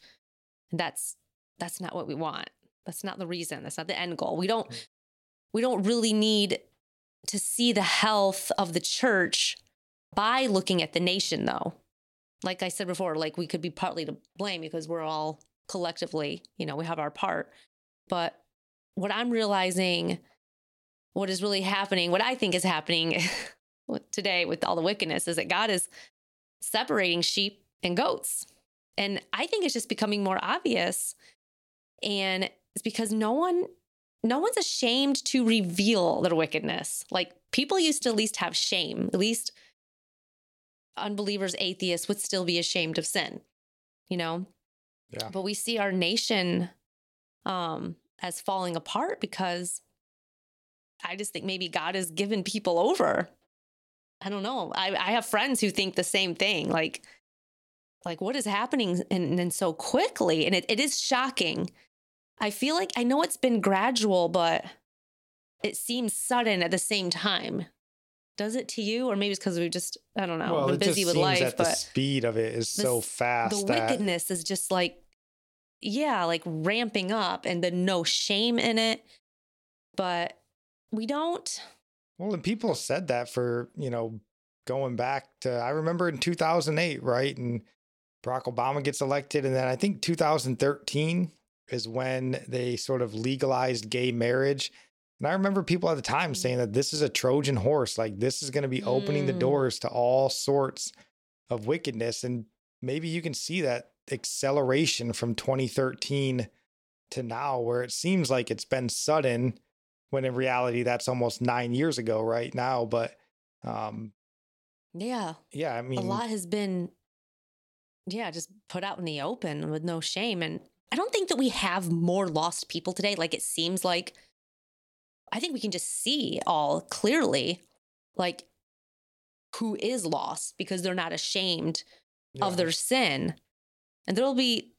[SPEAKER 2] And that's that's not what we want. That's not the reason. That's not the end goal. We don't we don't really need to see the health of the church by looking at the nation though like i said before like we could be partly to blame because we're all collectively you know we have our part but what i'm realizing what is really happening what i think is happening today with all the wickedness is that god is separating sheep and goats and i think it's just becoming more obvious and it's because no one no one's ashamed to reveal their wickedness. Like people used to at least have shame. At least unbelievers, atheists would still be ashamed of sin, you know?
[SPEAKER 1] Yeah.
[SPEAKER 2] But we see our nation um, as falling apart because I just think maybe God has given people over. I don't know. I, I have friends who think the same thing. Like, like what is happening and, and so quickly? And it, it is shocking. I feel like I know it's been gradual, but it seems sudden at the same time. Does it to you? Or maybe it's because we've just, I don't know,
[SPEAKER 1] well,
[SPEAKER 2] been busy with life,
[SPEAKER 1] that the speed of it is
[SPEAKER 2] the
[SPEAKER 1] so fast.
[SPEAKER 2] the
[SPEAKER 1] that,
[SPEAKER 2] wickedness is just like, yeah, like ramping up and the no shame in it. But we don't,
[SPEAKER 1] Well, and people said that for, you know, going back to, I remember in 2008, right? And Barack Obama gets elected. And then I think 2013 is when they sort of legalized gay marriage. And I remember people at the time
[SPEAKER 2] Mm.
[SPEAKER 1] saying that this is a Trojan horse. Like this is going to be opening the
[SPEAKER 2] Mm.
[SPEAKER 1] doors to all sorts of wickedness. And maybe you can see that acceleration from 2013 to now, where it seems like it's been sudden when in reality that's almost nine years ago right now but um
[SPEAKER 2] yeah,
[SPEAKER 1] yeah i mean
[SPEAKER 2] a lot has been, yeah, just put out in the open with no shame. And I don't think that we have more lost people today. Like it seems like, I think we can just see all clearly, like who is lost because they're not ashamed
[SPEAKER 1] yeah.
[SPEAKER 2] of their sin. And there'll be,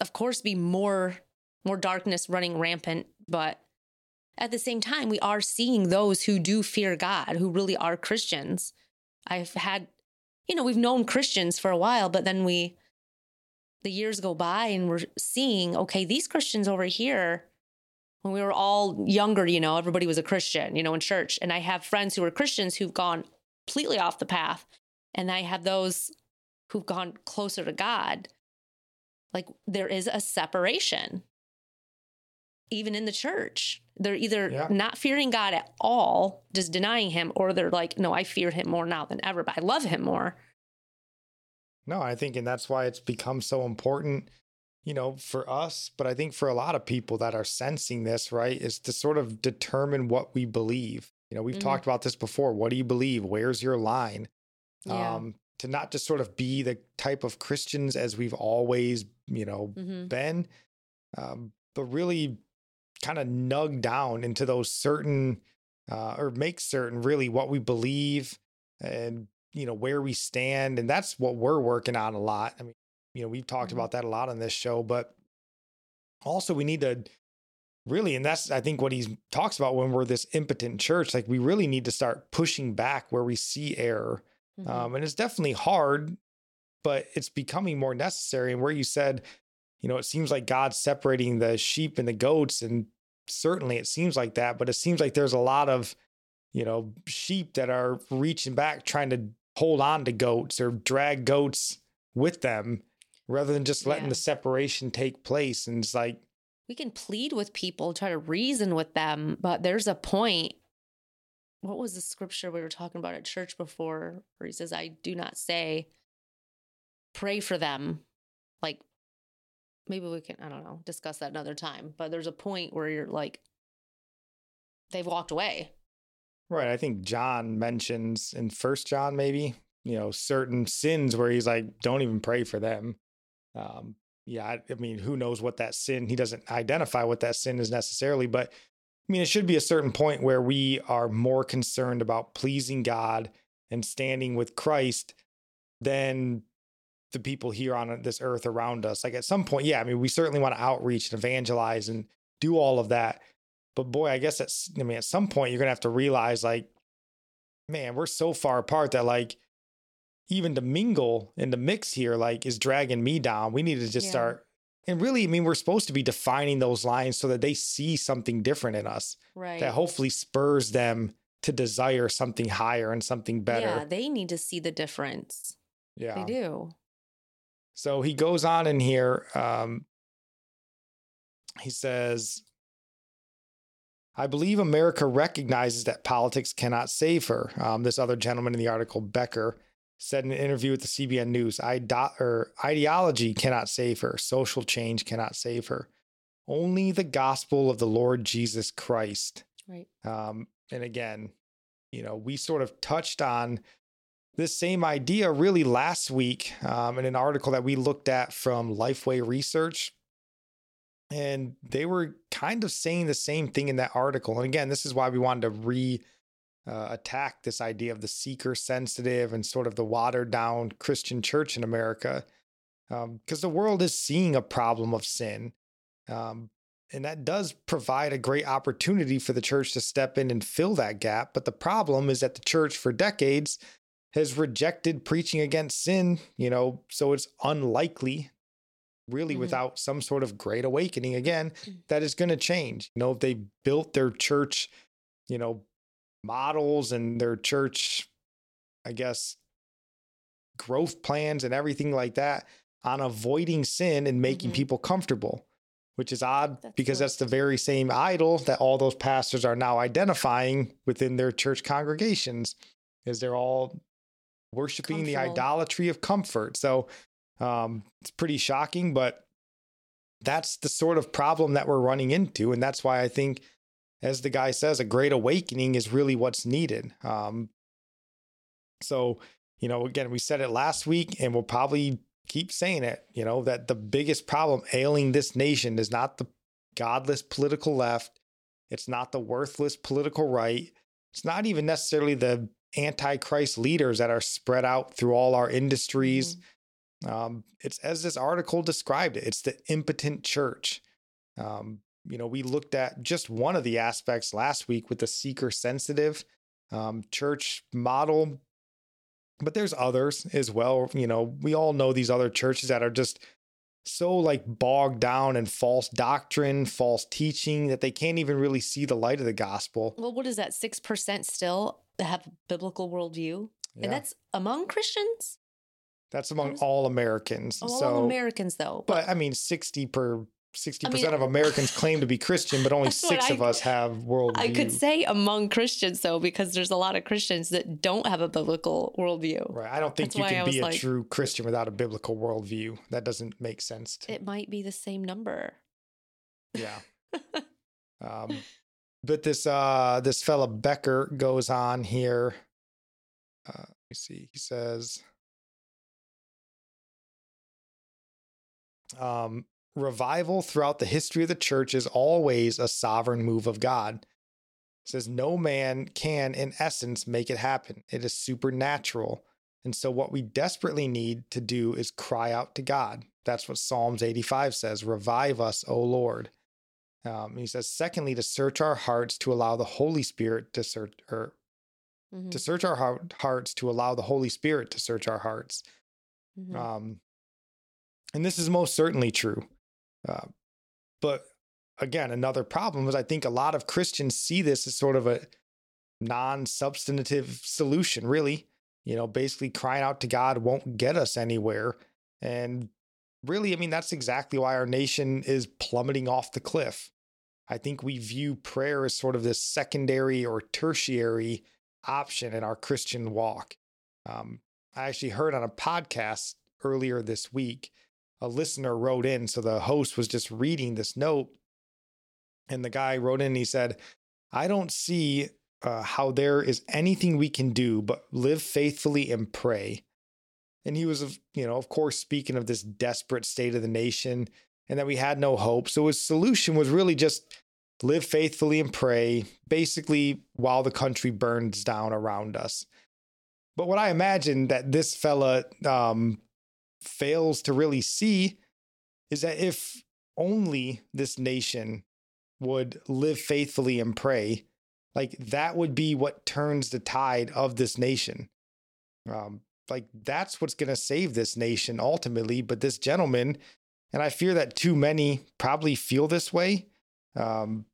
[SPEAKER 2] of course, be more more darkness running rampant, but at the same time, we are seeing those who do fear God, who really are Christians. I've had, you know, we've known Christians for a while, but then we, the years go by and we're seeing, okay, these Christians over here, when we were all younger, you know, everybody was a Christian, you know, in church. And I have friends who are Christians who've gone completely off the path. And I have those who've gone closer to God. Like there is a separation, even in the church. They're either
[SPEAKER 1] Yeah.
[SPEAKER 2] not fearing God at all, just denying him, or they're like, no, I fear him more now than ever, but I love him more.
[SPEAKER 1] No, I think, and that's why it's become so important, you know, for us, but I think for a lot of people that are sensing this, right, is to sort of determine what we believe. You know, we've
[SPEAKER 2] Mhm.
[SPEAKER 1] talked about this before. What do you believe? Where's your line?
[SPEAKER 2] Yeah.
[SPEAKER 1] Um, to not just sort of be the type of Christians as we've always, you know,
[SPEAKER 2] hmm
[SPEAKER 1] been, um, but really kind of nug down into those certain uh, or make certain really what we believe and you know where we stand and that's what we're working on a lot i mean you know we've talked
[SPEAKER 2] Mhm.
[SPEAKER 1] about that a lot on this show but also we need to really and that's i think what he talks about when we're this impotent church like we really need to start pushing back where we see error
[SPEAKER 2] Mhm.
[SPEAKER 1] um, and it's definitely hard, but it's becoming more necessary. And where you said, you know, it seems like God's separating the sheep and the goats, and certainly it seems like that, but it seems like there's a lot of, you know, sheep that are reaching back, trying to hold on to goats or drag goats with them rather than just letting
[SPEAKER 2] Yeah.
[SPEAKER 1] the separation take place. And it's like,
[SPEAKER 2] we can plead with people, try to reason with them, but there's a point. What was the scripture we were talking about at church before where he says, I do not say, pray for them. Like, maybe we can, I don't know, discuss that another time. But there's a point where you're like, they've walked away.
[SPEAKER 1] Right. I think John mentions in First John, maybe you know, certain sins where he's like, don't even pray for them. Um, yeah, I, I mean, who knows what that sin? He doesn't identify what that sin is necessarily, but I mean, it should be a certain point where we are more concerned about pleasing God and standing with Christ than the people here on this earth around us. Like at some point, yeah, I mean, we certainly want to outreach and evangelize and do all of that. But boy, I guess that's, I mean, at some point, you're going to have to realize, like, man, we're so far apart that, like, even to mingle in the mix here, like, is dragging me down. We need to just
[SPEAKER 2] Yeah.
[SPEAKER 1] start. And really, I mean, we're supposed to be defining those lines so that they see something different in us
[SPEAKER 2] Right.
[SPEAKER 1] that hopefully spurs them to desire something higher and something better.
[SPEAKER 2] Yeah, they need to see the difference.
[SPEAKER 1] Yeah.
[SPEAKER 2] They do.
[SPEAKER 1] So he goes on in here. Um, he says, I believe America recognizes that politics cannot save her. Um, this other gentleman in the article, Becker, said in an interview with the CBN News, ideology cannot save her. Social change cannot save her. Only the gospel of the Lord Jesus Christ.
[SPEAKER 2] Right.
[SPEAKER 1] Um, and again, you know, we sort of touched on this same idea really last week um, in an article that we looked at from Lifeway Research. And they were kind of saying the same thing in that article. And again, this is why we wanted to re uh, attack this idea of the seeker sensitive and sort of the watered down Christian church in America. Because the world is seeing a problem of sin. Um, and that does provide a great opportunity for the church to step in and fill that gap. But the problem is that the church for decades has rejected preaching against sin, you know, so it's unlikely, really,
[SPEAKER 2] Mhm.
[SPEAKER 1] without some sort of great awakening again,
[SPEAKER 2] Mm.
[SPEAKER 1] that is going to change. You know, if they built their church, you know, models and their church, I guess, growth plans and everything like that on avoiding sin and making
[SPEAKER 2] Mhm.
[SPEAKER 1] people comfortable, which is odd
[SPEAKER 2] That's
[SPEAKER 1] because that's the very same idol that all those pastors are now identifying within their church congregations is they're all worshiping the idolatry of comfort. So um, it's pretty shocking, but that's the sort of problem that we're running into. And that's why I think, as the guy says, a great awakening is really what's needed. Um, so, you know, again, we said it last week and we'll probably keep saying it, you know, that the biggest problem ailing this nation is not the godless political left. It's not the worthless political right. It's not even necessarily the antichrist leaders that are spread out through all our industries. Um, it's as this article described it, it's the impotent church. Um, you know, we looked at just one of the aspects last week with the seeker sensitive um, church model, but there's others as well. You know, we all know these other churches that are just so like bogged down in false doctrine, false teaching that they can't even really see the light of the gospel.
[SPEAKER 2] Well, what is that? 6% still have a biblical worldview?
[SPEAKER 1] Yeah.
[SPEAKER 2] And that's among Christians?
[SPEAKER 1] That's among all Americans.
[SPEAKER 2] Oh,
[SPEAKER 1] so,
[SPEAKER 2] all Americans, though.
[SPEAKER 1] but I mean, 60 per 60%
[SPEAKER 2] mean,
[SPEAKER 1] of Americans claim to be Christian, but only six
[SPEAKER 2] I-
[SPEAKER 1] of us have worldview.
[SPEAKER 2] I could say among Christians, though, because there's a lot of Christians that don't have a biblical worldview.
[SPEAKER 1] Right. I don't think
[SPEAKER 2] That's
[SPEAKER 1] you can be a
[SPEAKER 2] like-
[SPEAKER 1] true Christian without a biblical worldview. That doesn't make sense. To,
[SPEAKER 2] It might be the same number.
[SPEAKER 1] yeah. Um, but this uh this fella Becker goes on here. Uh, let me see. He says, um, revival throughout the history of the church is always a sovereign move of God. It says no man can, in essence, make it happen. It is supernatural. And so, what we desperately need to do is cry out to God. That's what Psalms 85 says Revive us, O Lord. Um, he says, secondly, to search our hearts to allow the Holy Spirit to search, or
[SPEAKER 2] Mhm,
[SPEAKER 1] to search our heart, hearts to allow the Holy Spirit to search our hearts.
[SPEAKER 2] mhm.
[SPEAKER 1] Um, and this is most certainly true. Uh, but again, another problem is I think a lot of Christians see this as sort of a non substantive solution, really. You know, basically crying out to God won't get us anywhere. And really, I mean, that's exactly why our nation is plummeting off the cliff. I think we view prayer as sort of this secondary or tertiary option in our Christian walk. Um, I actually heard on a podcast earlier this week, a listener wrote in. So the host was just reading this note, and the guy wrote in and he said, I don't see uh, how there is anything we can do but live faithfully and pray. And he was, you know, of course, speaking of this desperate state of the nation and that we had no hope. So his solution was really just live faithfully and pray, basically, while the country burns down around us. But what I imagine that this fella um, fails to really see is that if only this nation would live faithfully and pray, like that would be what turns the tide of this nation. Um, like that's what's going to save this nation ultimately. But this gentleman, and I fear that too many probably feel this way, um,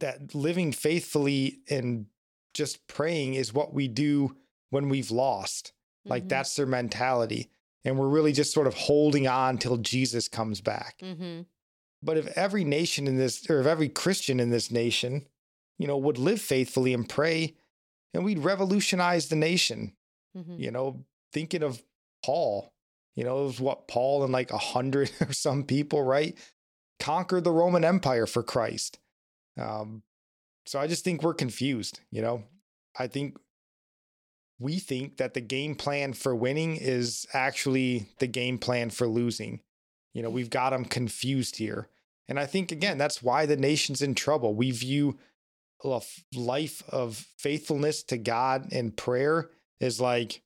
[SPEAKER 1] that living faithfully and just praying is what we do when we've lost. Like
[SPEAKER 2] Mhm,
[SPEAKER 1] that's their mentality. And we're really just sort of holding on till Jesus comes back.
[SPEAKER 2] mhm.
[SPEAKER 1] But if every nation in this, or if every Christian in this nation, you know, would live faithfully and pray, and we'd revolutionize the nation.
[SPEAKER 2] Mhm.
[SPEAKER 1] You know, thinking of Paul, you know, it was what Paul and like a hundred or some people, right? Conquered the Roman Empire for Christ. Um, so I just think we're confused, you know. I think we think that the game plan for winning is actually the game plan for losing. You know, we've got them confused here. And I think, again, that's why the nation's in trouble. We view a life of faithfulness to God and prayer as like,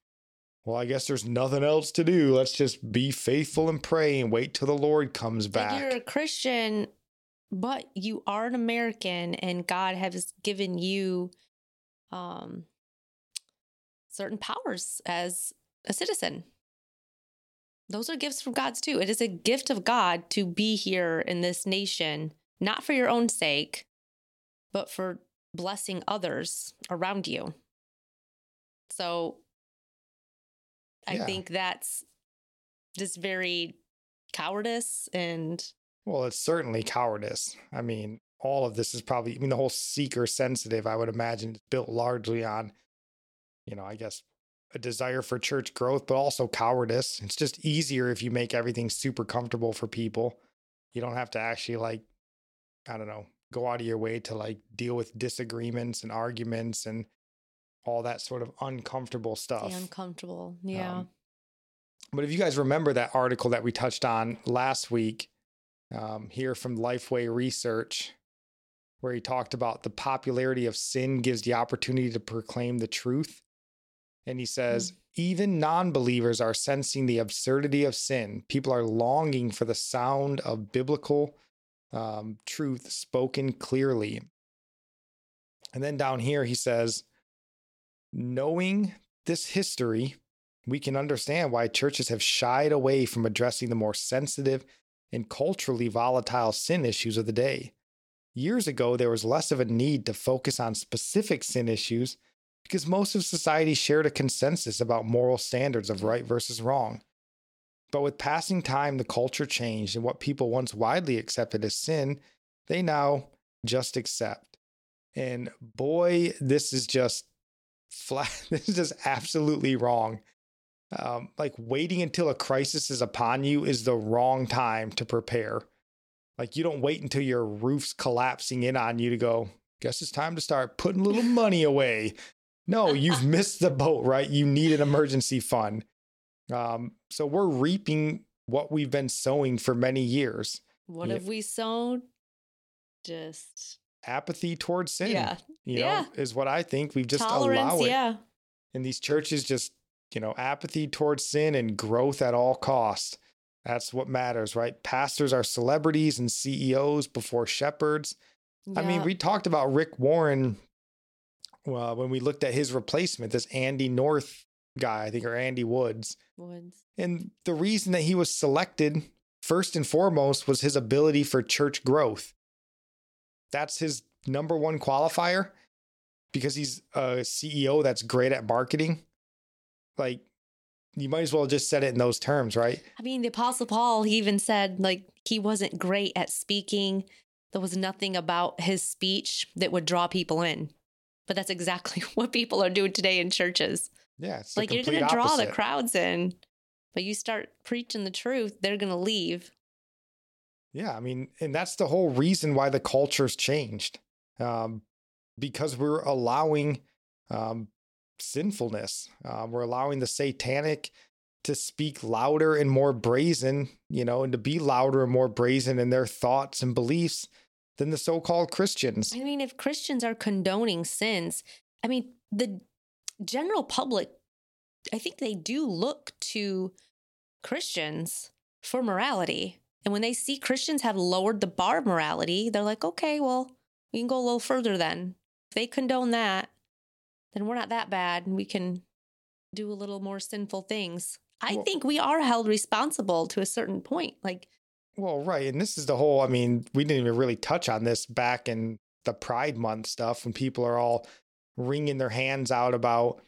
[SPEAKER 1] well, I guess there's nothing else to do. Let's just be faithful and pray and wait till the Lord comes
[SPEAKER 2] Like you're a. Christian, but you are an American, and God has given you um, certain powers as a citizen. Those are gifts from God's too. It is a gift of God to be here in this nation, not for your own sake, but for blessing others around you. So I
[SPEAKER 1] Yeah.
[SPEAKER 2] think that's just very cowardice and
[SPEAKER 1] Well, it's certainly cowardice. I mean, all of this is probably, I mean, the whole seeker sensitive, I would imagine, is built largely on, you know, I guess a desire for church growth, but also cowardice. It's just easier if you make everything super comfortable for people. You don't have to actually, like, I don't know, go out of your way to like deal with disagreements and arguments and all that sort of uncomfortable stuff.
[SPEAKER 2] the uncomfortable. Yeah.
[SPEAKER 1] Um, but if you guys remember that article that we touched on last week, um, here from Lifeway Research, where he talked about the popularity of sin gives the opportunity to proclaim the truth. And he says, even non believers are sensing the absurdity of sin. People are longing for the sound of biblical um, truth spoken clearly. And then down here, he says, knowing this history, we can understand why churches have shied away from addressing the more sensitive and culturally volatile sin issues of the day. Years ago, there was less of a need to focus on specific sin issues because most of society shared a consensus about moral standards of right versus wrong. But with passing time, the culture changed, and what people once widely accepted as sin, they now just accept. And boy, this is just flat, this is just absolutely wrong. Um, like waiting until a crisis is upon you is the wrong time to prepare. Like you don't wait until your roof's collapsing in on you to go, guess it's time to start putting a little money away. No, you've missed the boat, right? You need an emergency fund. Um, so we're reaping what we've been sowing for many years.
[SPEAKER 2] What
[SPEAKER 1] Yeah.
[SPEAKER 2] have we sown? Just
[SPEAKER 1] Apathy towards sin,
[SPEAKER 2] yeah,
[SPEAKER 1] you
[SPEAKER 2] yeah.
[SPEAKER 1] is what I think. We've just
[SPEAKER 2] tolerance.
[SPEAKER 1] allow it.
[SPEAKER 2] Yeah,
[SPEAKER 1] And these churches just, you know, apathy towards sin and growth at all costs. That's what matters, right? Pastors are celebrities and CEOs before shepherds. I mean, we talked about Rick Warren uh, when we looked at his replacement, this Andy North guy, I think, or Andy Woods.
[SPEAKER 2] Woods.
[SPEAKER 1] And the reason that he was selected, first and foremost, was his ability for church growth. That's his number one qualifier because he's a CEO that's great at marketing. Like, you might as well just said it in those terms, right?
[SPEAKER 2] I mean, the Apostle Paul, he even said like he wasn't great at speaking. There was nothing about his speech that would draw people in. But that's exactly what people are doing today in churches.
[SPEAKER 1] Yeah, it's
[SPEAKER 2] like you're going to draw the crowds in, but you start preaching the truth, they're going to leave.
[SPEAKER 1] Yeah, I mean, and that's the whole reason why the culture's changed, um, because we're allowing um, sinfulness. Um, we're allowing the satanic to speak louder and more brazen, you know, and to be louder and more brazen in their thoughts and beliefs than the so-called Christians.
[SPEAKER 2] I mean, if Christians are condoning sins, I mean, the general public, I think they do look to Christians for morality. And when they see Christians have lowered the bar of morality, they're like, okay, well, we can go a little further then. If they condone that, then we're not that bad and we can do a little more sinful things. I
[SPEAKER 1] Well-
[SPEAKER 2] think we are held responsible to a certain point. Like,
[SPEAKER 1] Well, right. And this is the whole, I mean, we didn't even really touch on this back in the Pride Month stuff when people are all wringing their hands out about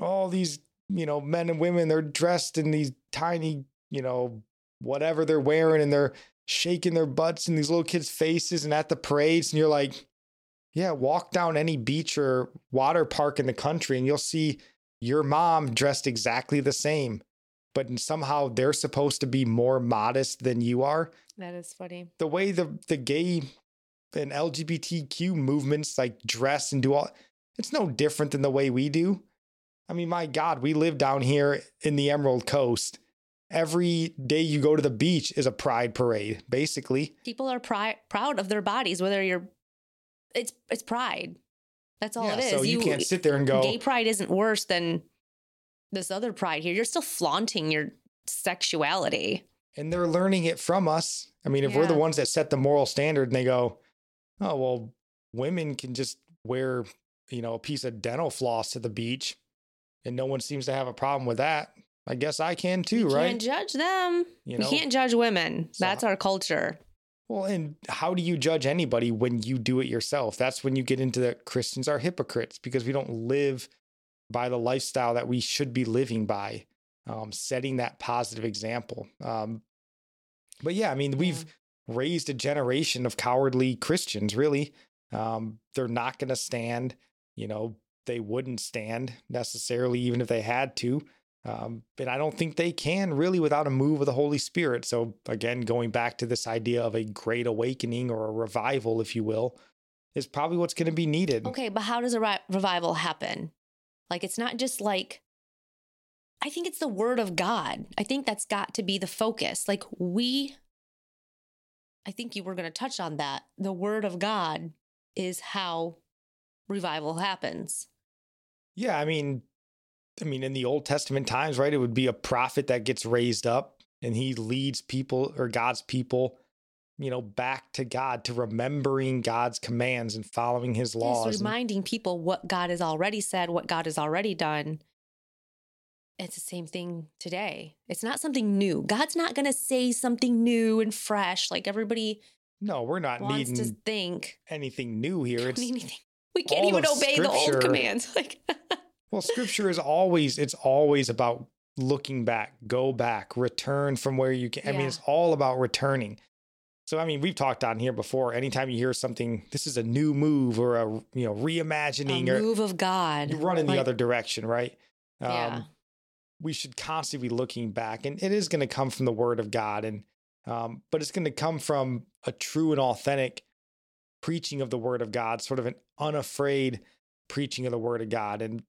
[SPEAKER 1] all these, you know, men and women, they're dressed in these tiny, you know, whatever they're wearing and they're shaking their butts in these little kids' faces and at the parades. And you're like, yeah, walk down any beach or water park in the country and you'll see your mom dressed exactly the same. But somehow they're supposed to be more modest than you are
[SPEAKER 2] that is funny.
[SPEAKER 1] the way the the gay and LGBTQ movements like dress and do all it's no different than the way we do. I mean, my God, we live down here in the Emerald Coast. Every day you go to the beach is a pride parade, basically.
[SPEAKER 2] people are pri- proud of their bodies whether you're it's it's pride that's all
[SPEAKER 1] yeah,
[SPEAKER 2] it is
[SPEAKER 1] so you, can't sit there and go,
[SPEAKER 2] gay pride isn't worse than this other pride here you're still flaunting your sexuality
[SPEAKER 1] and they're learning it from us. I mean, if we're the ones that set the moral standard and they go, oh, well, women can just wear, you know, a piece of dental floss to the beach and no one seems to have a problem with that. I guess I can too,
[SPEAKER 2] we
[SPEAKER 1] right?
[SPEAKER 2] can't judge them
[SPEAKER 1] You know?
[SPEAKER 2] can't judge women
[SPEAKER 1] So-
[SPEAKER 2] that's our culture
[SPEAKER 1] Well, and how do you judge anybody when you do it yourself? That's when you get into the Christians are hypocrites because we don't live by the lifestyle that we should be living by, um, setting that positive example. Um, but yeah, I mean, we've raised a generation of cowardly Christians, really. Um, they're not going to stand, you know, they wouldn't stand necessarily, even if they had to. Um, and I don't think they can really without a move of the Holy Spirit. So, again, going back to this idea of a great awakening or a revival, if you will, is probably what's going to be needed.
[SPEAKER 2] okay but how does a ri- revival happen like it's not just like i think it's the word of god. I think that's got to be the focus. Like we i think you were going to touch on that. The word of god is how revival happens.
[SPEAKER 1] Yeah, I mean, I mean, in the Old Testament times, right, it would be a prophet that gets raised up and he leads people or God's people, you know, back to God, to remembering God's commands and following his laws.
[SPEAKER 2] Reminding people what God has already said, what God has already done. it's the same thing today. It's not something new. God's not going to say something new and fresh like everybody
[SPEAKER 1] No, we're not needing
[SPEAKER 2] to think.
[SPEAKER 1] anything new here.
[SPEAKER 2] We
[SPEAKER 1] It's
[SPEAKER 2] anything. We can't even obey the old commands. Like,
[SPEAKER 1] well, scripture is always it's always about looking back, go back, return from where you can. I mean, it's all about returning. So I mean, we've talked on here before. Anytime you hear something, this is a new move or a you know
[SPEAKER 2] a
[SPEAKER 1] reimagining or
[SPEAKER 2] move of God.
[SPEAKER 1] you run in the other direction, right? Um,
[SPEAKER 2] Yeah.
[SPEAKER 1] We should constantly be looking back, and it is going to come from the Word of God, and um, but it's going to come from a true and authentic preaching of the Word of God, sort of an unafraid preaching of the Word of God. And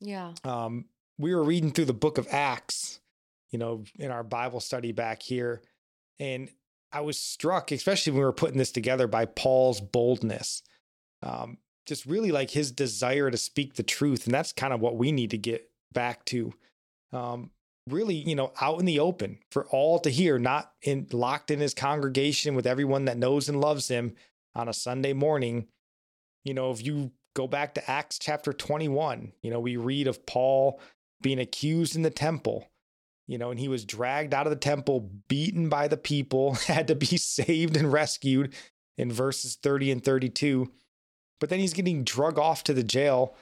[SPEAKER 2] Yeah.
[SPEAKER 1] um, we were reading through the Book of Acts, you know, in our Bible study back here, and I was struck, especially when we were putting this together, by Paul's boldness. Um, just really like his desire to speak the truth. And that's kind of what we need to get back to. Um, really, you know, out in the open for all to hear, not in locked in his congregation with everyone that knows and loves him on a Sunday morning. You know, if you go back to Acts chapter 21, you know, we read of Paul being accused in the temple, you know, and he was dragged out of the temple, beaten by the people, had to be saved and rescued in verses 30 and 32. But then he's getting drug off to the jail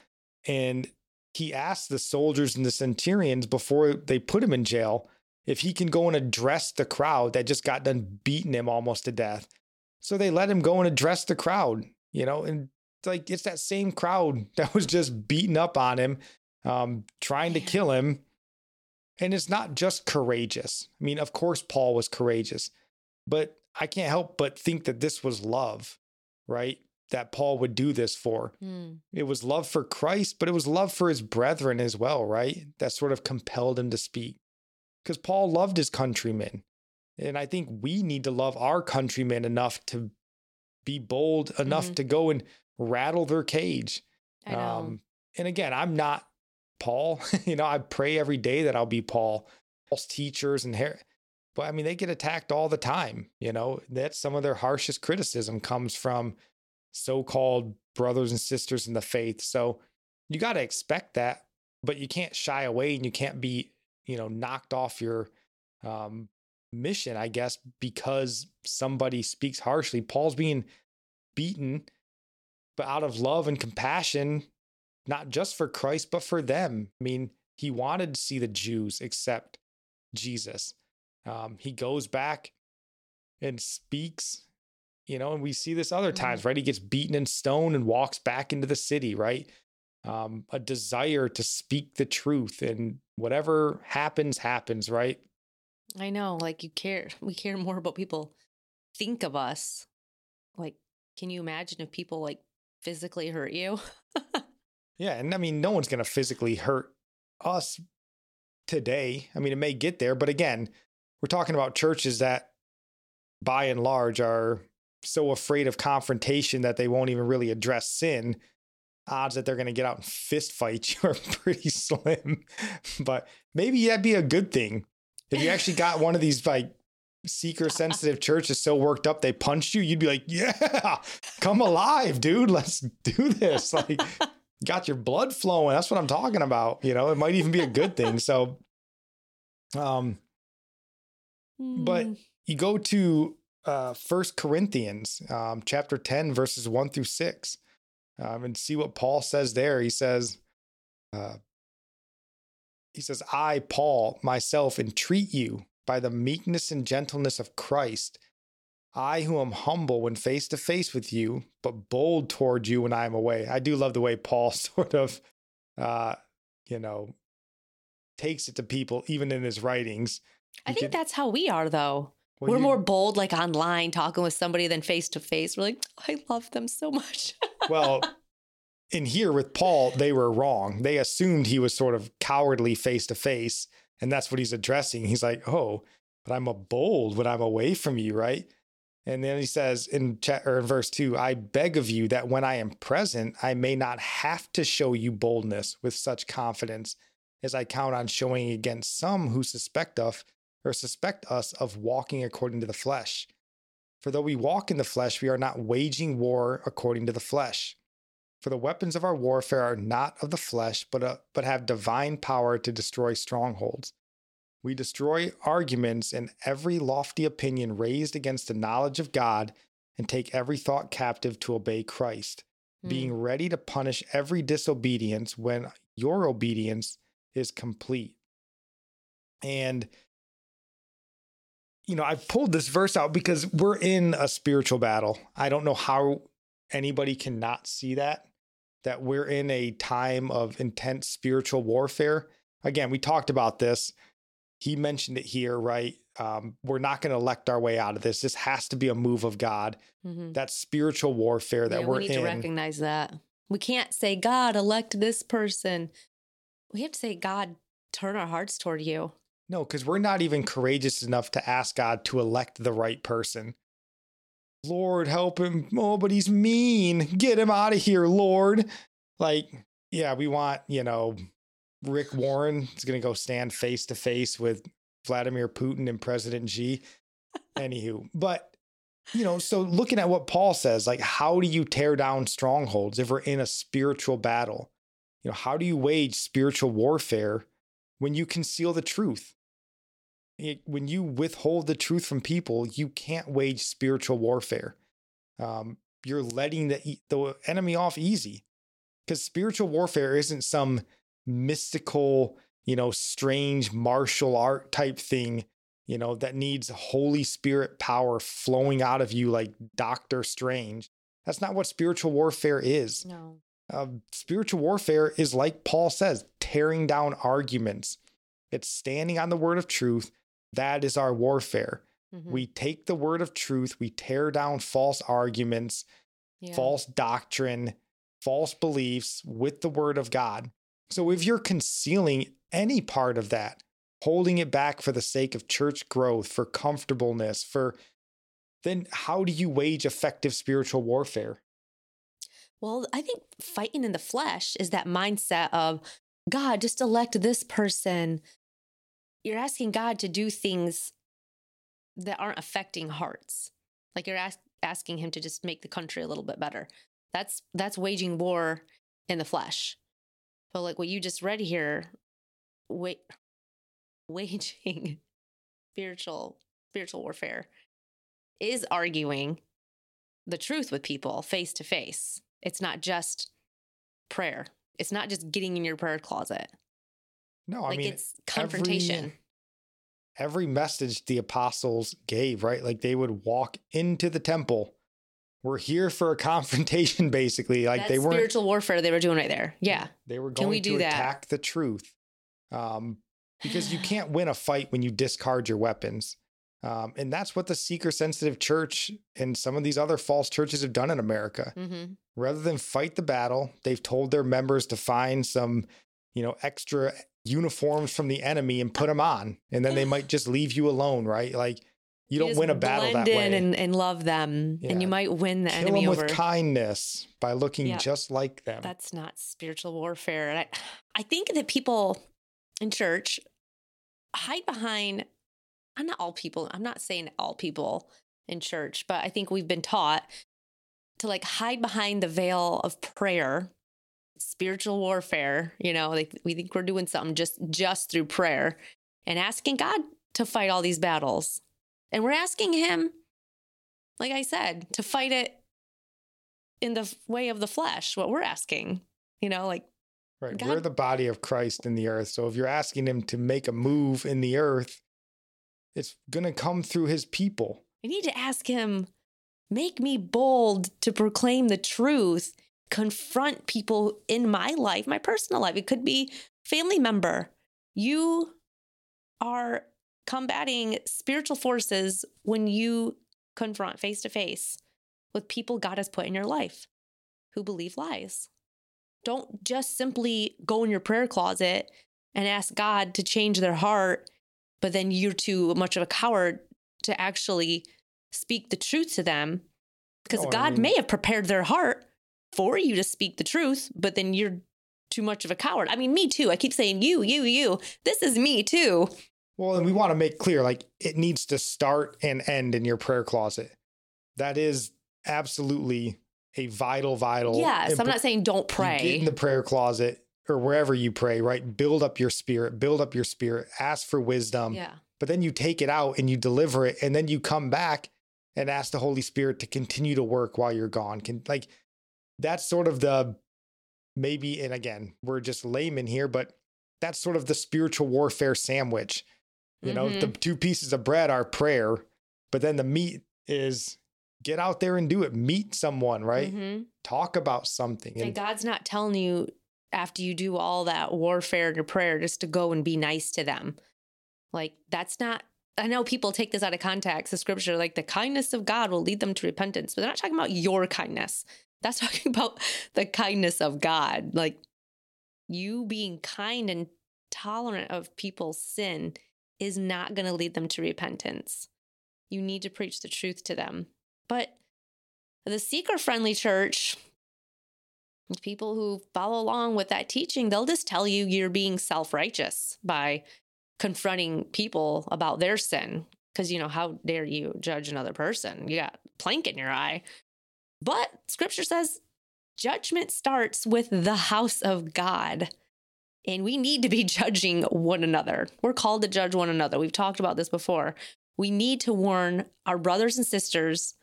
[SPEAKER 1] and he asks the soldiers and the centurions before they put him in jail if he can go and address the crowd that just got done beating him almost to death. So they let him go and address the crowd, you know, and like it's that same crowd that was just beating up on him, um, trying to kill him. And it's not just courageous. I mean, of course, Paul was courageous, but I can't help but think that this was love, right? That Paul would do this for.
[SPEAKER 2] Hmm.
[SPEAKER 1] It was love for Christ, but it was love for his brethren as well, right? That sort of compelled him to speak. Because Paul loved his countrymen. And I think we need to love our countrymen enough to be bold enough
[SPEAKER 2] Mhm.
[SPEAKER 1] to go and rattle their cage. Um, and again, I'm not Paul. you know, I pray every day that I'll be Paul. False teachers and hair. But I mean, they get attacked all the time. You know, that's some of their harshest criticism comes from so-called brothers and sisters in the faith. So you got to expect that, but you can't shy away and you can't be, you know, knocked off your um, mission, I guess, because somebody speaks harshly. Paul's being beaten, but out of love and compassion, not just for Christ, but for them. I mean, he wanted to see the Jews accept Jesus. Um, he goes back and speaks, you know, and we see this other
[SPEAKER 2] Mhm.
[SPEAKER 1] times, right? He gets beaten and stoned and walks back into the city, right? Um, a desire to speak the truth and whatever happens, happens, right?
[SPEAKER 2] I know. Like you care. We care more about people think of us. Like, can you imagine if people like physically hurt you?
[SPEAKER 1] Yeah, and I mean, no one's going to physically hurt us today. I mean, it may get there, but again, we're talking about churches that, by and large, are so afraid of confrontation that they won't even really address sin. Odds that they're going to get out and fist fight you are pretty slim. but maybe that'd be a good thing if you actually got one of these like seeker sensitive churches so worked up they punched you. You'd be like, "Yeah, come alive, dude. Let's do this." Like got your blood flowing. That's what I'm talking about. You know, it might even be a good thing. So, um, but
[SPEAKER 2] Mm,
[SPEAKER 1] you go to uh First Corinthians, um, chapter ten, verses one through six, um, and see what Paul says there. He says, uh, he says, "I, Paul, myself, entreat you by the meekness and gentleness of Christ." I, who am humble when face to face with you, but bold toward you when I am away. I do love the way Paul sort of, uh, you know, takes it to people, even in his writings.
[SPEAKER 2] I think
[SPEAKER 1] could-
[SPEAKER 2] that's how we are, though.
[SPEAKER 1] Well,
[SPEAKER 2] We're
[SPEAKER 1] you-
[SPEAKER 2] more bold, like online, talking with somebody than face to face. We're like, I love them so much.
[SPEAKER 1] well, in here with Paul, they were wrong. They assumed he was sort of cowardly face to face, and that's what he's addressing. He's like, "Oh, but I'm a bold when I'm away from you, right?" And then he says in or in verse two, "I beg of you that when I am present, I may not have to show you boldness with such confidence as I count on showing against some who suspect us or suspect us of walking according to the flesh." For though we walk in the flesh, we are not waging war according to the flesh. For the weapons of our warfare are not of the flesh, but, uh, but have divine power to destroy strongholds. We destroy arguments and every lofty opinion raised against the knowledge of God and take every thought captive to obey Christ,
[SPEAKER 2] Hmm.
[SPEAKER 1] being ready to punish every disobedience when your obedience is complete. And, you know, I've pulled this verse out because we're in a spiritual battle. I don't know how anybody cannot see that, that we're in a time of intense spiritual warfare. Again, we talked about this. He mentioned it here, right? Um, we're not going to elect our way out of this. This has to be a move of God.
[SPEAKER 2] Mhm.
[SPEAKER 1] That's spiritual warfare that
[SPEAKER 2] Yeah,
[SPEAKER 1] we're in.
[SPEAKER 2] we need
[SPEAKER 1] in.
[SPEAKER 2] to recognize that. We can't say, God, elect this person. We have to say, God, turn our hearts toward you.
[SPEAKER 1] No, because we're not even courageous enough to ask God to elect the right person. Lord, help him. Oh, but he's mean. Get him out of here, Lord. Like, yeah, we want, you know, Rick Warren is going to go stand face to face with Vladimir Putin and President Xi. Anywho, but, you know, so looking at what Paul says, like, how do you tear down strongholds if we're in a spiritual battle? You know, how do you wage spiritual warfare when you conceal the truth? It- when you withhold the truth from people, you can't wage spiritual warfare. Um, you're letting the the enemy off easy because spiritual warfare isn't some mystical, you know, strange martial art type thing, you know, that needs Holy Spirit power flowing out of you like Doctor Strange. That's not what spiritual warfare is.
[SPEAKER 2] No.
[SPEAKER 1] Uh, spiritual warfare is like Paul says, tearing down arguments. It's standing on the word of truth. That is our warfare.
[SPEAKER 2] Mhm.
[SPEAKER 1] We take the word of truth, we tear down false arguments,
[SPEAKER 2] Yeah.
[SPEAKER 1] false doctrine, false beliefs with the word of God. So if you're concealing any part of that, holding it back for the sake of church growth, for comfortableness, for then how do you wage effective spiritual warfare?
[SPEAKER 2] Well, I think fighting in the flesh is that mindset of God, just elect this person. You're asking God to do things that aren't affecting hearts. Like you're ask, asking him to just make the country a little bit better. That's that's waging war in the flesh. But like what you just read here, wait, waging spiritual spiritual warfare is arguing the truth with people face to face. It's not just prayer. It's not just getting in your prayer closet.
[SPEAKER 1] No, I mean
[SPEAKER 2] it's confrontation.
[SPEAKER 1] every message the apostles gave, right? Like they would walk into the temple. We're here for a confrontation, basically. Like
[SPEAKER 2] That's
[SPEAKER 1] they weren't
[SPEAKER 2] spiritual warfare they were doing right there. Yeah.
[SPEAKER 1] they were going
[SPEAKER 2] we
[SPEAKER 1] to
[SPEAKER 2] do that?
[SPEAKER 1] attack the truth. Um, because you can't win a fight when you discard your weapons. Um, and that's what the seeker sensitive church and some of these other false churches have done in America.
[SPEAKER 2] hmm
[SPEAKER 1] Rather than fight the battle, they've told their members to find some, you know, extra uniforms from the enemy and put them on. And then they might just leave you alone, right? Like you don't win a battle that
[SPEAKER 2] in
[SPEAKER 1] way.
[SPEAKER 2] And, and love them,
[SPEAKER 1] Yeah.
[SPEAKER 2] and you might win the
[SPEAKER 1] Kill
[SPEAKER 2] enemy
[SPEAKER 1] them with
[SPEAKER 2] over.
[SPEAKER 1] kindness by looking
[SPEAKER 2] Yeah.
[SPEAKER 1] just like them.
[SPEAKER 2] That's not spiritual warfare. And I, I think that people in church hide behind, I'm not all people, I'm not saying all people in church, but I think we've been taught to like hide behind the veil of prayer, spiritual warfare. You know, like we think we're doing something just just through prayer and asking God to fight all these battles. And we're asking him, like I said, to fight it in the way of the flesh, what we're asking. You know, like
[SPEAKER 1] Right.
[SPEAKER 2] God-
[SPEAKER 1] We're the body of Christ in the earth. So if you're asking him to make a move in the earth, it's going to come through his people.
[SPEAKER 2] I need to ask him, make me bold to proclaim the truth, confront people in my life, my personal life. It could be family member. You are combating spiritual forces when you confront face to face with people God has put in your life who believe lies. Don't just simply go in your prayer closet and ask God to change their heart, but then you're too much of a coward to actually speak the truth to them because
[SPEAKER 1] oh, I
[SPEAKER 2] God
[SPEAKER 1] mean-
[SPEAKER 2] may have prepared their heart for you to speak the truth, but then you're too much of a coward. I mean, me too. I keep saying you, you, you. This is me too.
[SPEAKER 1] Well, and we want to make clear like it needs to start and end in your prayer closet. That is absolutely a vital, vital.
[SPEAKER 2] Yes, I'm not saying don't pray.
[SPEAKER 1] get in the prayer closet or wherever you pray, right? Build up your spirit, build up your spirit, ask for wisdom.
[SPEAKER 2] yeah.
[SPEAKER 1] But then you take it out and you deliver it, and then you come back and ask the Holy Spirit to continue to work while you're gone. Can like that's sort of the maybe, and again, we're just laymen here, but that's sort of the spiritual warfare sandwich. You know, the two pieces of bread are prayer, but then the meat is get out there and do it. Meet someone, right?
[SPEAKER 2] Mhm.
[SPEAKER 1] Talk about something.
[SPEAKER 2] And
[SPEAKER 1] And
[SPEAKER 2] God's not telling you after you do all that warfare and your prayer just to go and be nice to them. Like that's not I know people take this out of context, the scripture, like the kindness of God will lead them to repentance, but they're not talking about your kindness. That's talking about the kindness of God. Like you being kind and tolerant of people's sin is not going to lead them to repentance. You need to preach the truth to them. But the seeker friendly church, people who follow along with that teaching, they'll just tell you you're being self righteous by confronting people about their sin. Because, you know, how dare you judge another person? You got plank in your eye. But scripture says judgment starts with the house of God. And we need to be judging one another. We're called to judge one another. We've talked about this before. We need to warn our brothers and sisters,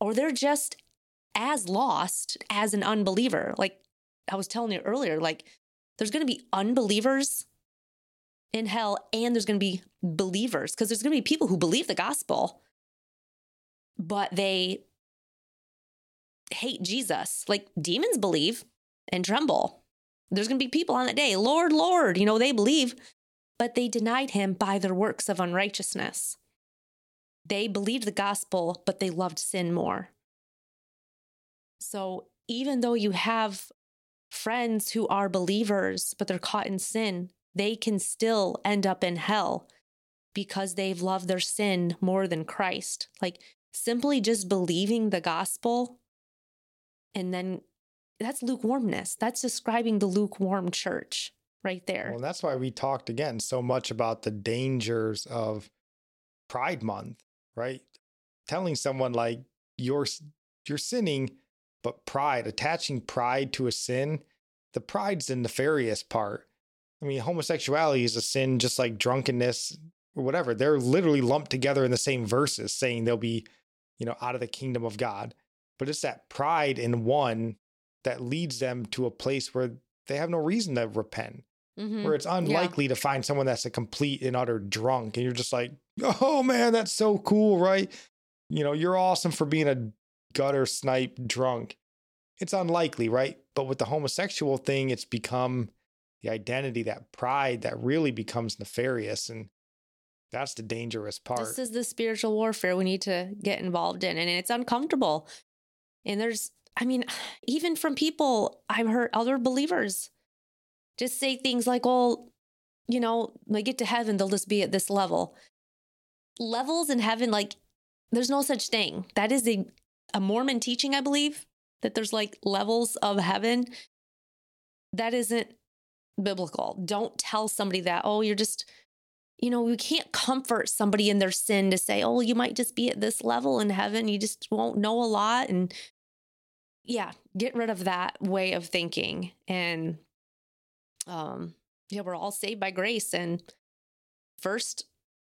[SPEAKER 2] or they're just as lost as an unbeliever. Like I was telling you earlier, like there's going to be unbelievers in hell and there's going to be believers because there's going to be people who believe the gospel, but they hate Jesus. Like demons believe and tremble. There's going to be people on that day, Lord, Lord, you know, they believe, but they denied him by their works of unrighteousness. They believed the gospel, but they loved sin more. So even though you have friends who are believers, but they're caught in sin, they can still end up in hell because they've loved their sin more than Christ. Like simply just believing the gospel and then that's lukewarmness. That's describing the lukewarm church right there.
[SPEAKER 1] Well, that's why we talked again so much about the dangers of Pride Month, right? Telling someone like you're you're sinning, but pride, attaching pride to a sin, the pride's the nefarious part. I mean, homosexuality is a sin just like drunkenness or whatever. They're literally lumped together in the same verses, saying they'll be, you know, out of the kingdom of God. But it's that pride in one that leads them to a place where they have no reason to repent
[SPEAKER 2] Mhm.
[SPEAKER 1] where it's unlikely to find someone that's a complete and utter drunk and you're just like oh man that's so cool right? You know you're awesome for being a gutter snipe drunk. It's unlikely right? But with the homosexual thing it's become the identity that pride that really becomes nefarious and that's the dangerous part.
[SPEAKER 2] This is the spiritual warfare we need to get involved in, and it's uncomfortable. And there's, I mean, even from people I've heard other believers just say things like, well, you know, when they get to heaven, they'll just be at this level. Levels in heaven, like, there's no such thing. That is a, a Mormon teaching, I believe, that there's like levels of heaven. That isn't biblical. Don't tell somebody that, oh, you're just, you know, we can't comfort somebody in their sin to say, oh, you might just be at this level in heaven. You just won't know a lot. And yeah, get rid of that way of thinking. And um, yeah, we're all saved by grace and first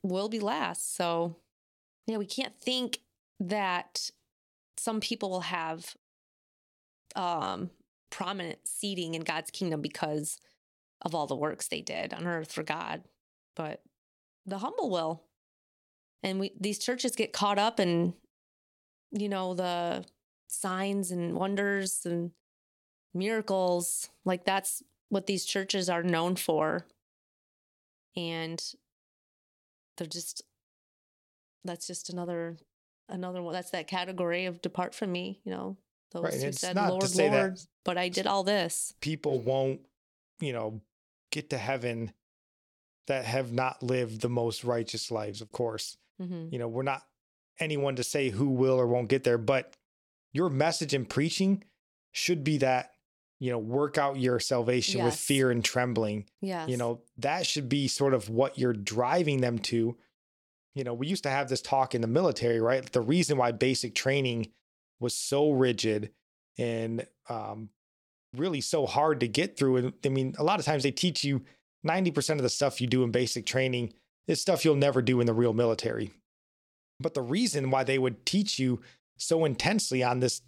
[SPEAKER 2] will be last. So yeah, we can't think that some people will have um prominent seating in God's kingdom because of all the works they did on earth for God. But the humble will. And we these churches get caught up in you know the signs and wonders and miracles. Like that's what these churches are known for. And they're just that's just another another one. That's that category of depart from me, you know. Those
[SPEAKER 1] Right,
[SPEAKER 2] who
[SPEAKER 1] it's
[SPEAKER 2] said, Lord, Lord, but I did all this.
[SPEAKER 1] people won't you know get to heaven that have not lived the most righteous lives of course
[SPEAKER 2] hmm
[SPEAKER 1] you know we're not anyone to say who will or won't get there but your message and preaching should be that you know work out your salvation with fear and trembling
[SPEAKER 2] yeah
[SPEAKER 1] you know that should be sort of what you're driving them to you know we used to have this talk in the military right the reason why basic training was so rigid and um, really so hard to get through. And I mean, a lot of times they teach you 90% of the stuff you do in basic training is stuff you'll never do in the real military. But the reason why they would teach you so intensely on this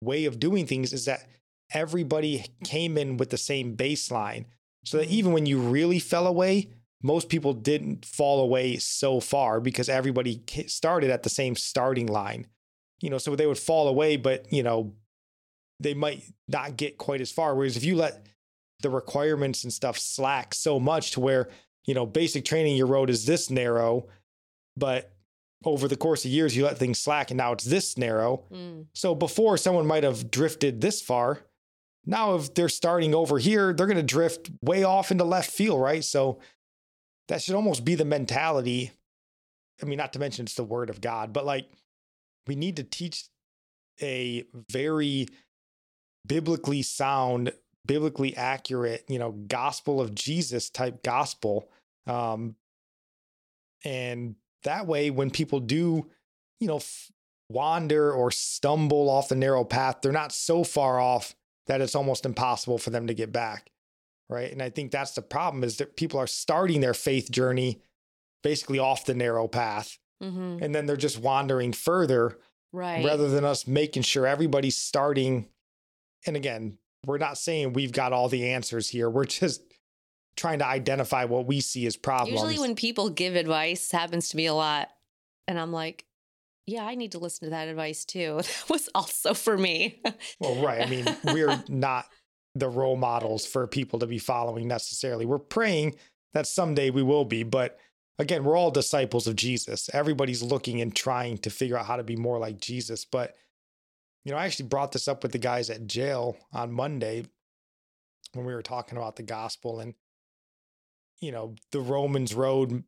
[SPEAKER 1] way of doing things is that everybody came in with the same baseline. So that mm-hmm. even when you really fell away, most people didn't fall away so far because everybody started at the same starting line. You know, so they would fall away, but, you know, they might not get quite as far. Whereas if you let the requirements and stuff slack so much to where, you know, basic training, your road is this narrow, but over the course of years, you let things slack and now it's this narrow. Mm. So before someone might have drifted this far, now if they're starting over here, they're going to drift way off into left field, right? So that should almost be the mentality. I mean, not to mention it's the word of God, but like we need to teach a very biblically sound, biblically accurate, you know, gospel of Jesus type gospel. Um, and that way, when people do, you know, f- wander or stumble off the narrow path, they're not so far off that it's almost impossible for them to get back right? And I think that's the problem is that people are starting their faith journey basically off the narrow path, mm-hmm. and then they're just wandering further,
[SPEAKER 2] right?
[SPEAKER 1] Rather than us making sure everybody's starting. And again, we're not saying we've got all the answers here. We're just trying to identify what we see as problems.
[SPEAKER 2] Usually, when people give advice, happens to me a lot, and I'm like, yeah, I need to listen to that advice too. That was also for me.
[SPEAKER 1] well, right. I mean, we're not the role models for people to be following necessarily. We're praying that someday we will be, but again, we're all disciples of Jesus. Everybody's looking and trying to figure out how to be more like Jesus. But, you know, I actually brought this up with the guys at jail on Monday when we were talking about the gospel and, you know, the Romans road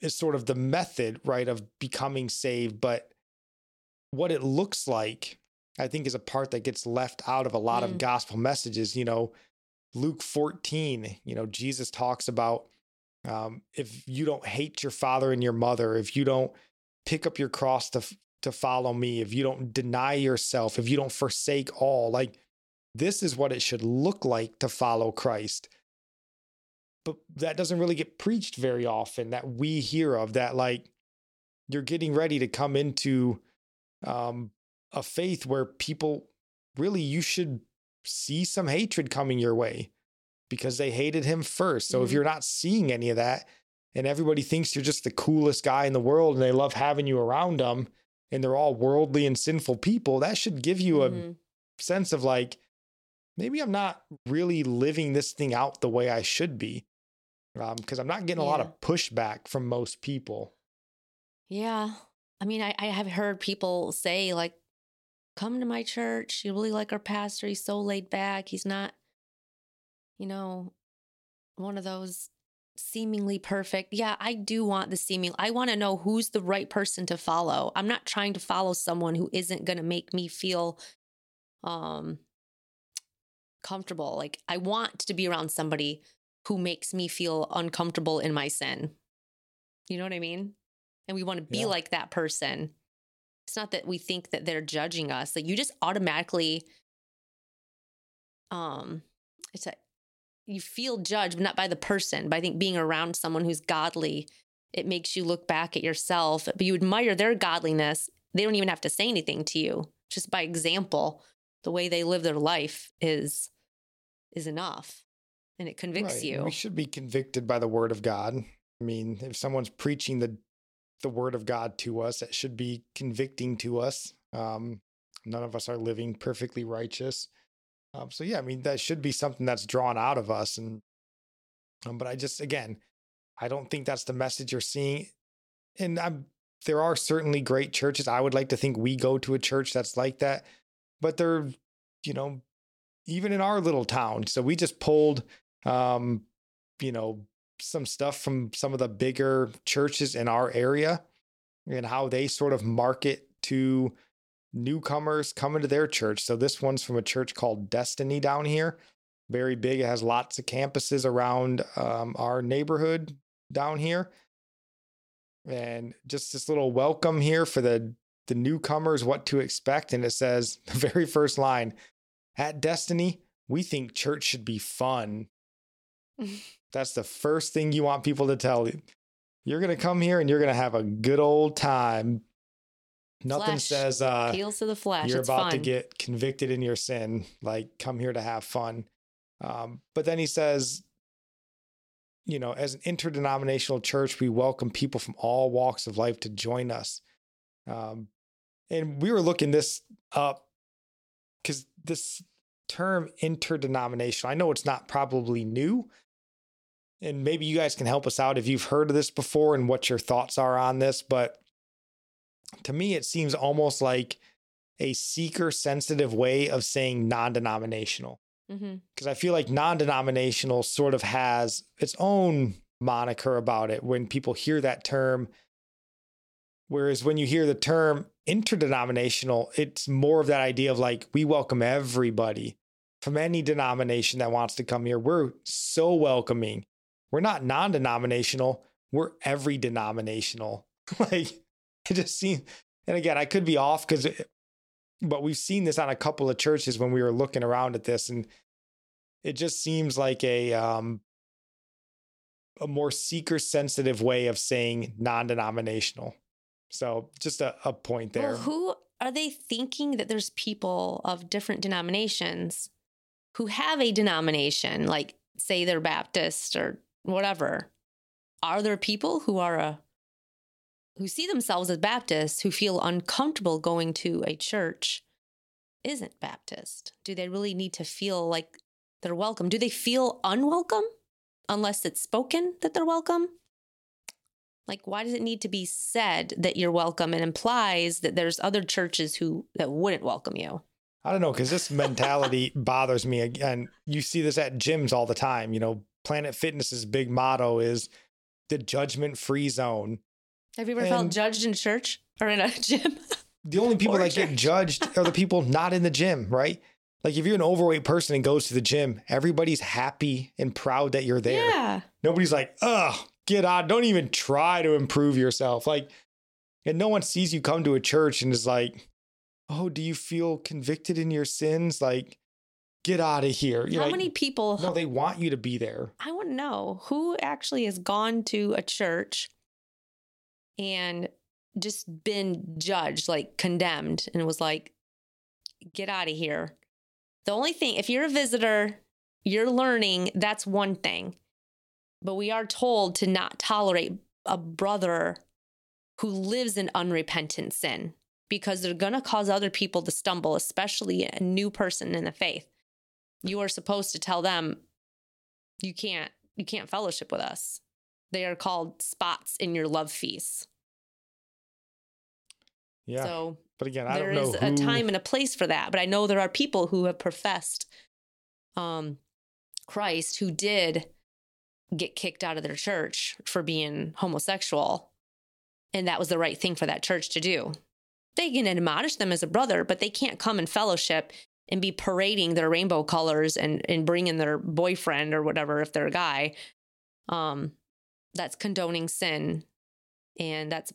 [SPEAKER 1] is sort of the method, right, of becoming saved. But what it looks like I think is a part that gets left out of a lot mm. of gospel messages. You know, Luke 14, you know, Jesus talks about um, if you don't hate your father and your mother, if you don't pick up your cross to to follow me, if you don't deny yourself, if you don't forsake all, like this is what it should look like to follow Christ. But that doesn't really get preached very often that we hear of that like you're getting ready to come into um, a faith where people really you should see some hatred coming your way because they hated him first. So mm-hmm. if you're not seeing any of that and everybody thinks you're just the coolest guy in the world and they love having you around them and they're all worldly and sinful people, that should give you mm-hmm. a sense of like maybe I'm not really living this thing out the way I should be. Um, because I'm not getting yeah. a lot of pushback from most people.
[SPEAKER 2] Yeah. I mean, I, I have heard people say like come to my church. You really like our pastor. He's so laid back. He's not, you know, one of those seemingly perfect. Yeah, I do want the seeming. I want to know who's the right person to follow. I'm not trying to follow someone who isn't going to make me feel um comfortable. Like I want to be around somebody who makes me feel uncomfortable in my sin. You know what I mean? And we want to be yeah. like that person it's not that we think that they're judging us like you just automatically um it's a you feel judged but not by the person but i think being around someone who's godly it makes you look back at yourself but you admire their godliness they don't even have to say anything to you just by example the way they live their life is is enough and it convicts right. you
[SPEAKER 1] we should be convicted by the word of god i mean if someone's preaching the the word of God to us. That should be convicting to us. Um, none of us are living perfectly righteous. Um, so yeah, I mean that should be something that's drawn out of us. And um, but I just again, I don't think that's the message you're seeing. And I'm there are certainly great churches. I would like to think we go to a church that's like that, but they're you know even in our little town. So we just pulled um, you know some stuff from some of the bigger churches in our area and how they sort of market to newcomers coming to their church. So this one's from a church called Destiny down here. Very big. It has lots of campuses around um, our neighborhood down here. And just this little welcome here for the the newcomers what to expect. And it says the very first line at Destiny, we think church should be fun. That's the first thing you want people to tell you. You're going to come here and you're going to have a good old time. Nothing
[SPEAKER 2] Flesh.
[SPEAKER 1] says uh,
[SPEAKER 2] Appeals to the flesh.
[SPEAKER 1] you're
[SPEAKER 2] it's
[SPEAKER 1] about to get convicted in your sin. Like, come here to have fun. Um, but then he says, you know, as an interdenominational church, we welcome people from all walks of life to join us. Um, and we were looking this up because this term interdenominational, I know it's not probably new. And maybe you guys can help us out if you've heard of this before and what your thoughts are on this. But to me, it seems almost like a seeker sensitive way of saying non denominational because mm-hmm. I feel like non denominational sort of has its own moniker about it when people hear that term. Whereas when you hear the term interdenominational, it's more of that idea of like, we welcome everybody from any denomination that wants to come here. We're so welcoming. We're not non denominational, we're every denominational. like, it just seems, and again, I could be off because but we've seen this on a couple of churches when we were looking around at this and it just seems like a um a more seeker sensitive way of saying non-denominational. So just a, a point there.
[SPEAKER 2] Well, who are they thinking that there's people of different denominations who have a denomination, like say they're Baptist or whatever? Are there people who are a who see themselves as Baptists who feel uncomfortable going to a church isn't Baptist? Do they really need to feel like they're welcome? Do they feel unwelcome unless it's spoken that they're welcome? Like, why does it need to be said that you're welcome? It implies that there's other churches who that wouldn't welcome you.
[SPEAKER 1] i don't know because this mentality bothers me again you see this at gyms all the time you know planet fitness's big motto is the judgment free zone
[SPEAKER 2] Have you ever felt judged in church or in a gym?
[SPEAKER 1] the only people
[SPEAKER 2] Or
[SPEAKER 1] that get judged are the people not in the gym, right? Like if you're an overweight person and goes to the gym, everybody's happy and proud that you're there.
[SPEAKER 2] Yeah.
[SPEAKER 1] Nobody's like, "Oh, get out! Don't even try to improve yourself." Like, and no one sees you come to a church and is like, "Oh, do you feel convicted in your sins?" Like, get out of here. You're
[SPEAKER 2] How
[SPEAKER 1] like,
[SPEAKER 2] many people?
[SPEAKER 1] No, they want you to be there.
[SPEAKER 2] I want to know who actually has gone to a church and just been judged, like condemned, and was like, get out of here. The only thing, if you're a visitor, you're learning, that's one thing. But we are told to not tolerate a brother who lives in unrepentant sin because they're going to cause other people to stumble, especially a new person in the faith. You are supposed to tell them, you can't you can't fellowship with us. They are called spots in your love feast.
[SPEAKER 1] Yeah,
[SPEAKER 2] So
[SPEAKER 1] but again, I
[SPEAKER 2] there
[SPEAKER 1] don't know
[SPEAKER 2] is a time and a place for that. But I know there are people who have professed um, Christ who did get kicked out of their church for being homosexual. And that was the right thing for that church to do. They can admonish them as a brother, but they can't come in fellowship and be parading their rainbow colors and, and bringing their boyfriend or whatever if they're a guy. Um, that's condoning sin and that's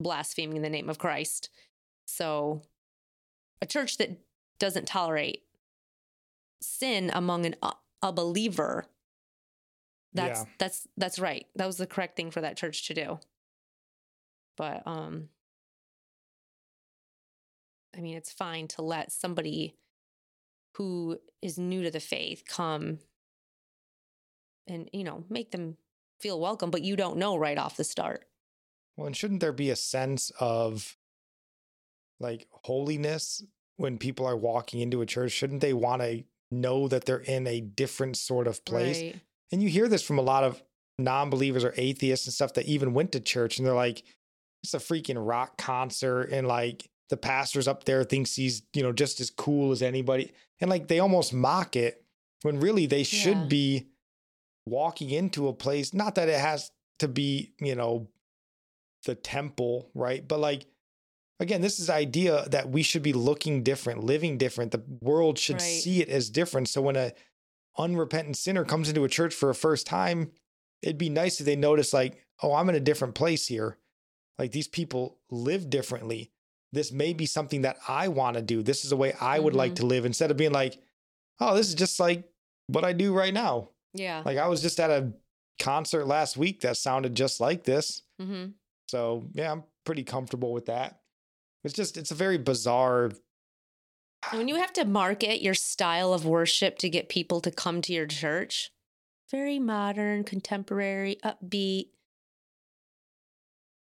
[SPEAKER 2] blaspheming the name of Christ. So, a church that doesn't tolerate sin among an, a believer, that's
[SPEAKER 1] Yeah.
[SPEAKER 2] that's that's right. That was the correct thing for that church to do. But um, I mean, it's fine to let somebody who is new to the faith come and you know make them feel welcome, but you don't know right off the start.
[SPEAKER 1] Well, and shouldn't there be a sense of like holiness when people are walking into a church? Shouldn't they want to know that they're in a different sort of place?
[SPEAKER 2] Right.
[SPEAKER 1] And you hear this from a lot of non believers or atheists and stuff that even went to church and they're like, it's a freaking rock concert. And like the pastor's up there thinks he's, you know, just as cool as anybody. And like they almost mock it when really they should
[SPEAKER 2] Yeah.
[SPEAKER 1] be walking into a place. Not that it has to be, you know, the temple, right? But like, again, this is idea that we should be looking different, living different. The world should
[SPEAKER 2] Right.
[SPEAKER 1] see it as different. So when a unrepentant sinner comes into a church for a first time, it'd be nice if they notice, like, oh, I'm in a different place here. Like these people live differently. This may be something that I want to do. This is the way I would like
[SPEAKER 2] Mhm.
[SPEAKER 1] to live instead of being like, oh, this is just like what I do right now.
[SPEAKER 2] Yeah.
[SPEAKER 1] Like I was just at a concert last week that sounded just like this.
[SPEAKER 2] mm-hmm.
[SPEAKER 1] So yeah, I'm pretty comfortable with that. It's just it's a very bizarre.
[SPEAKER 2] When you have to market your style of worship to get people to come to your church, very modern, contemporary, upbeat.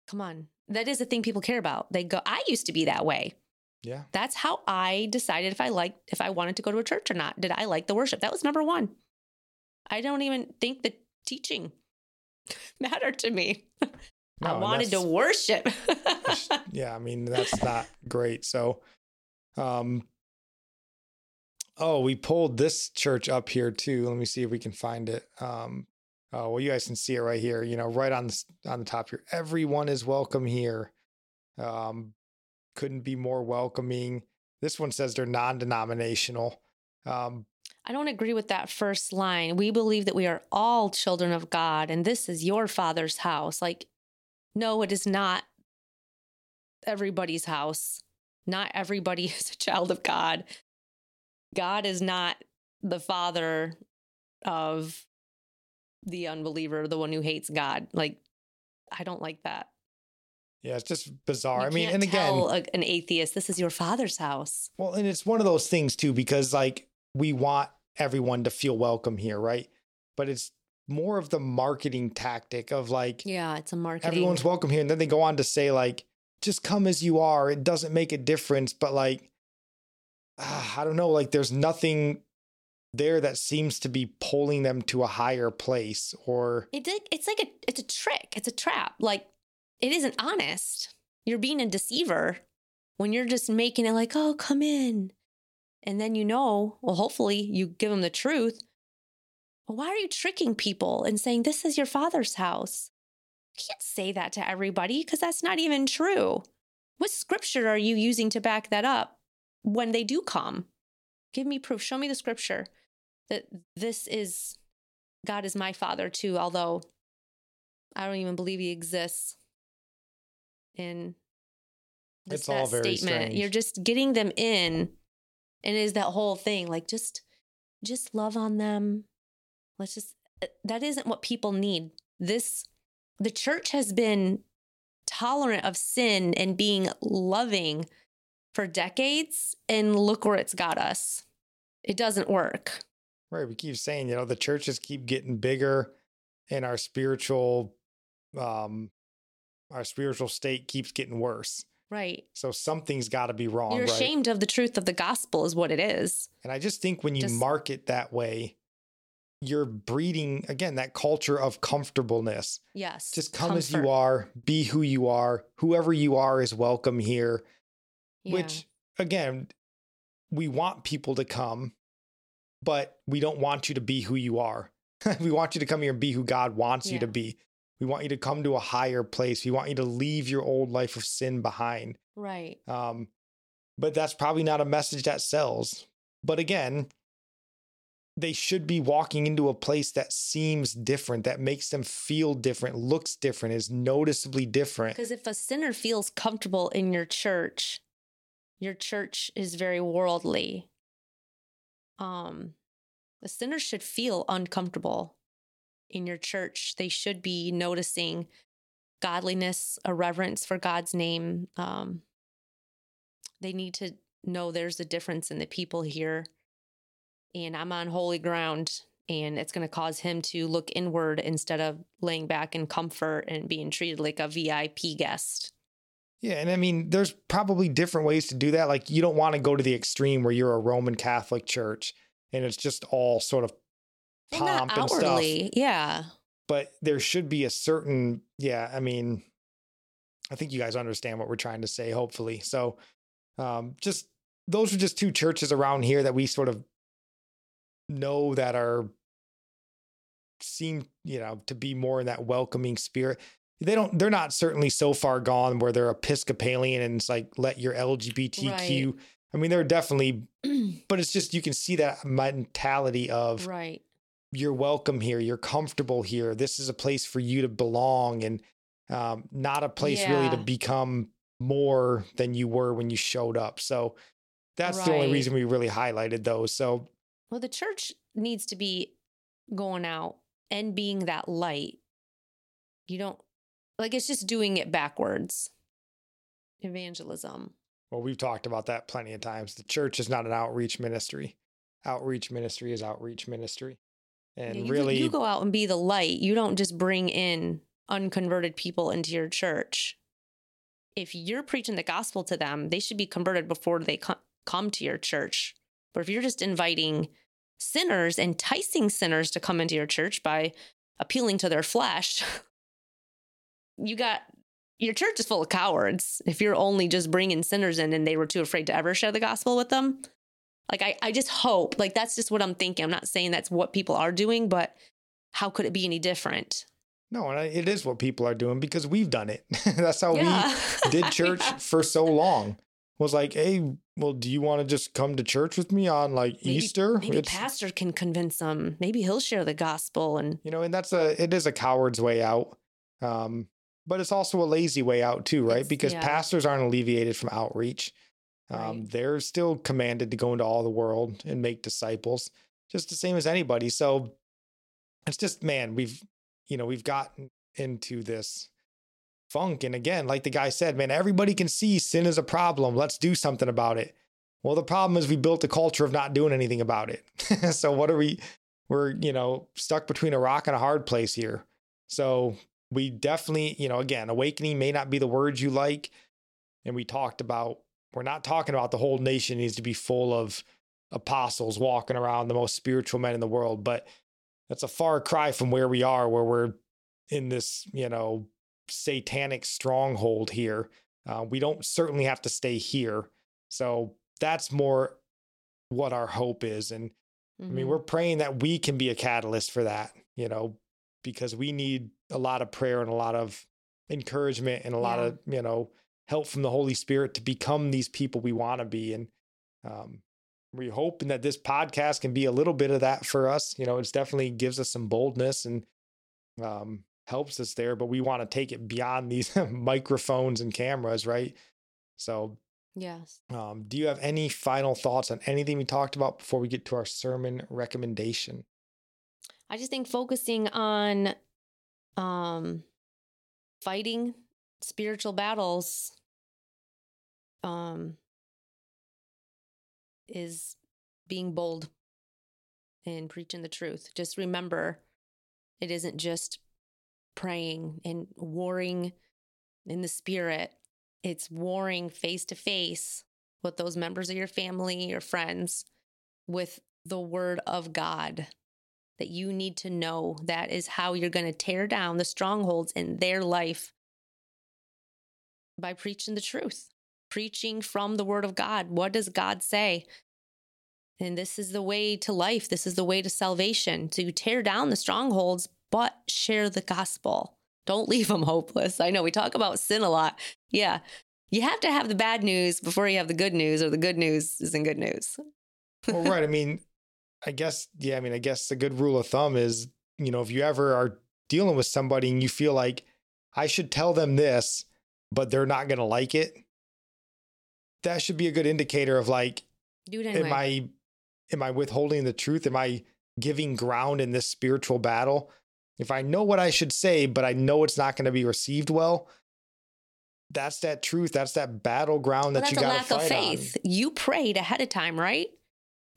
[SPEAKER 2] Come on. That is a thing people care about. They go, I used to be that way.
[SPEAKER 1] Yeah,
[SPEAKER 2] That's how I decided if I liked if I wanted to go to a church or not. Did I like the worship? That was number 1. I don't even think the teaching mattered to me. I
[SPEAKER 1] No, and
[SPEAKER 2] wanted to worship.
[SPEAKER 1] yeah. I mean that's not great. So, um, oh, we pulled this church up here too. Let me see if we can find it. Um, oh well, you guys can see it right here. You know, right on the on the top here. Everyone is welcome here. Um, couldn't be more welcoming. This one says they're non-denominational. Um,
[SPEAKER 2] I don't agree with that first line. We believe that we are all children of God and this is your father's house. Like, no, it is not everybody's house. Not everybody is a child of God. God is not the father of the unbeliever, the one who hates God. Like, I don't like that.
[SPEAKER 1] yeah, it's just bizarre.
[SPEAKER 2] You
[SPEAKER 1] I mean, and again,
[SPEAKER 2] a- an atheist, this is your father's house.
[SPEAKER 1] Well, and it's one of those things too, because like we want everyone to feel welcome here, right? But it's more of the marketing tactic of like
[SPEAKER 2] Yeah, it's a marketing.
[SPEAKER 1] everyone's welcome here. And then they go on to say, like, just come as you are. It doesn't make a difference. But like, ah, I don't know, like there's nothing there that seems to be pulling them to a higher place or
[SPEAKER 2] It did, it's like a it's a trick. It's a trap. Like it isn't honest. You're being a deceiver when you're just making it like, "Oh, come in." And then you know, well hopefully you give them the truth. Well, why are you tricking people and saying this is your father's house? You can't say that to everybody because that's not even true. What scripture are you using to back that up when they do come? Give me proof. Show me the scripture that this is God is my father too, although I don't even believe he exists in this
[SPEAKER 1] It's all
[SPEAKER 2] that
[SPEAKER 1] very
[SPEAKER 2] statement.
[SPEAKER 1] strange.
[SPEAKER 2] You're just getting them in and it is that whole thing like just just love on them. Let's just uh, that isn't what people need. This the church has been tolerant of sin and being loving for decades and look where it's got us. It doesn't work.
[SPEAKER 1] right. We keep saying, you know, the churches keep getting bigger and our spiritual um our spiritual state keeps getting worse.
[SPEAKER 2] Right.
[SPEAKER 1] So something's got to be wrong,
[SPEAKER 2] You're
[SPEAKER 1] right?
[SPEAKER 2] ashamed of the truth of the gospel, is what it is.
[SPEAKER 1] And I just think when you
[SPEAKER 2] Just-
[SPEAKER 1] market that way, you're breeding again that culture of comfortableness.
[SPEAKER 2] Yes.
[SPEAKER 1] Just come as you are, be who you are. Whoever you are is welcome here.
[SPEAKER 2] Yeah.
[SPEAKER 1] Which again, we want people to come, but we don't want you to be who you are. we want you to come here and be who God wants you to be. We want you to come to a higher place. We want you to leave your old life of sin behind.
[SPEAKER 2] right.
[SPEAKER 1] Um, but that's probably not a message that sells. But again, they should be walking into a place that seems different, that makes them feel different, looks different, is noticeably different.
[SPEAKER 2] Because if a sinner feels comfortable in your church, your church is very worldly. Um, the sinner should feel uncomfortable in your church. They should be noticing godliness, a reverence for God's name. Um, they need to know there's a difference in the people here. And I'm on holy ground, and it's going to cause him to look inward instead of laying back in comfort and being treated like a VIP guest.
[SPEAKER 1] Yeah. And I mean, there's probably different ways to do that. Like, you don't want to go to the extreme where you're a Roman Catholic church and it's just all sort of pomp and stuff.
[SPEAKER 2] yeah.
[SPEAKER 1] But there should be a certain, yeah, I mean, I think you guys understand what we're trying to say, hopefully. So, um, just those are just two churches around here that we sort of know that are seem, you know, to be more in that welcoming spirit. They don't, they're not certainly so far gone where they're Episcopalian and it's like, let your LGBTQ. I mean, they're definitely, but it's just, you can see that mentality of,
[SPEAKER 2] right.
[SPEAKER 1] you're welcome here. You're comfortable here. This is a place for you to belong and um, not a place really to become more than you were when you showed up. So that's the only reason we really highlighted those. So
[SPEAKER 2] Well, the church needs to be going out and being that light. You don't like it's just doing it backwards. Evangelism.
[SPEAKER 1] well, we've talked about that plenty of times. The church is not an outreach ministry. Outreach ministry is outreach ministry. And
[SPEAKER 2] Yeah, you,
[SPEAKER 1] really
[SPEAKER 2] you go out and be the light. You don't just bring in unconverted people into your church. If you're preaching the gospel to them, they should be converted before they co- come to your church. But if you're just inviting sinners, enticing sinners to come into your church by appealing to their flesh, you got your church is full of cowards. If you're only just bringing sinners in and they were too afraid to ever share the gospel with them, like I, I just hope, like that's just what I'm thinking. I'm not saying that's what people are doing, but how could it be any different?
[SPEAKER 1] no, and it is what people are doing because we've done it. that's how
[SPEAKER 2] yeah.
[SPEAKER 1] we did church
[SPEAKER 2] Yeah.
[SPEAKER 1] for so long. Was like, hey, well, do you want to just come to church with me on like
[SPEAKER 2] Maybe-
[SPEAKER 1] Easter?
[SPEAKER 2] Maybe
[SPEAKER 1] It's-
[SPEAKER 2] pastor can convince them. Maybe he'll share the gospel and
[SPEAKER 1] you know, and that's a it is a coward's way out. Um, but it's also a lazy way out too, right?
[SPEAKER 2] It's-
[SPEAKER 1] because
[SPEAKER 2] yeah.
[SPEAKER 1] pastors aren't alleviated from outreach. Um,
[SPEAKER 2] Right.
[SPEAKER 1] They're still commanded to go into all the world and make disciples, just the same as anybody. So it's just, man, we've, you know, we've gotten into this funk. And again, like the guy said, man, everybody can see sin is a problem. Let's do something about it. Well, the problem is we built a culture of not doing anything about it. so what are we? We're, you know, stuck between a rock and a hard place here. So we definitely, you know, again, awakening may not be the words you like. And we talked about, we're not talking about the whole nation needs to be full of apostles walking around, the most spiritual men in the world, but that's a far cry from where we are, where we're in this, you know, satanic stronghold here. Uh, we don't certainly have to stay here. So that's more what our hope is. And I mean,
[SPEAKER 2] Mhm.
[SPEAKER 1] we're praying that we can be a catalyst for that, you know, because we need a lot of prayer and a lot of encouragement and a lot
[SPEAKER 2] Yeah.
[SPEAKER 1] of, you know, help from the Holy Spirit to become these people we want to be. And um, we're hoping that this podcast can be a little bit of that for us. You know, it's definitely gives us some boldness and um, helps us there, but we want to take it beyond these microphones and cameras, right? So
[SPEAKER 2] yes.
[SPEAKER 1] um, do you have any final thoughts on anything we talked about before we get to our sermon recommendation?
[SPEAKER 2] I just think focusing on um fighting spiritual battles um is being bold and preaching the truth. Just remember it isn't just praying and warring in the spirit. It's warring face to face with those members of your family, your friends, with the word of God that you need to know. That is how you're going to tear down the strongholds in their life by preaching the truth, preaching from the word of God. What does God say? And this is the way to life. This is the way to salvation to tear down the strongholds, but share the gospel. Don't leave them hopeless. I know we talk about sin a lot. Yeah. You have to have the bad news before you have the good news, or the good news isn't good news.
[SPEAKER 1] well, right. I mean, I guess, yeah, I mean, I guess a good rule of thumb is, you know, if you ever are dealing with somebody and you feel like I should tell them this, but they're not going to like it, that should be a good indicator of like,
[SPEAKER 2] anyway.
[SPEAKER 1] am I am I withholding the truth? Am I giving ground in this spiritual battle? If I know what I should say, but I know it's not going to be received well, that's that truth. That's that battleground
[SPEAKER 2] Well,
[SPEAKER 1] that you got to
[SPEAKER 2] lack
[SPEAKER 1] fight
[SPEAKER 2] of faith. You prayed ahead of time, right?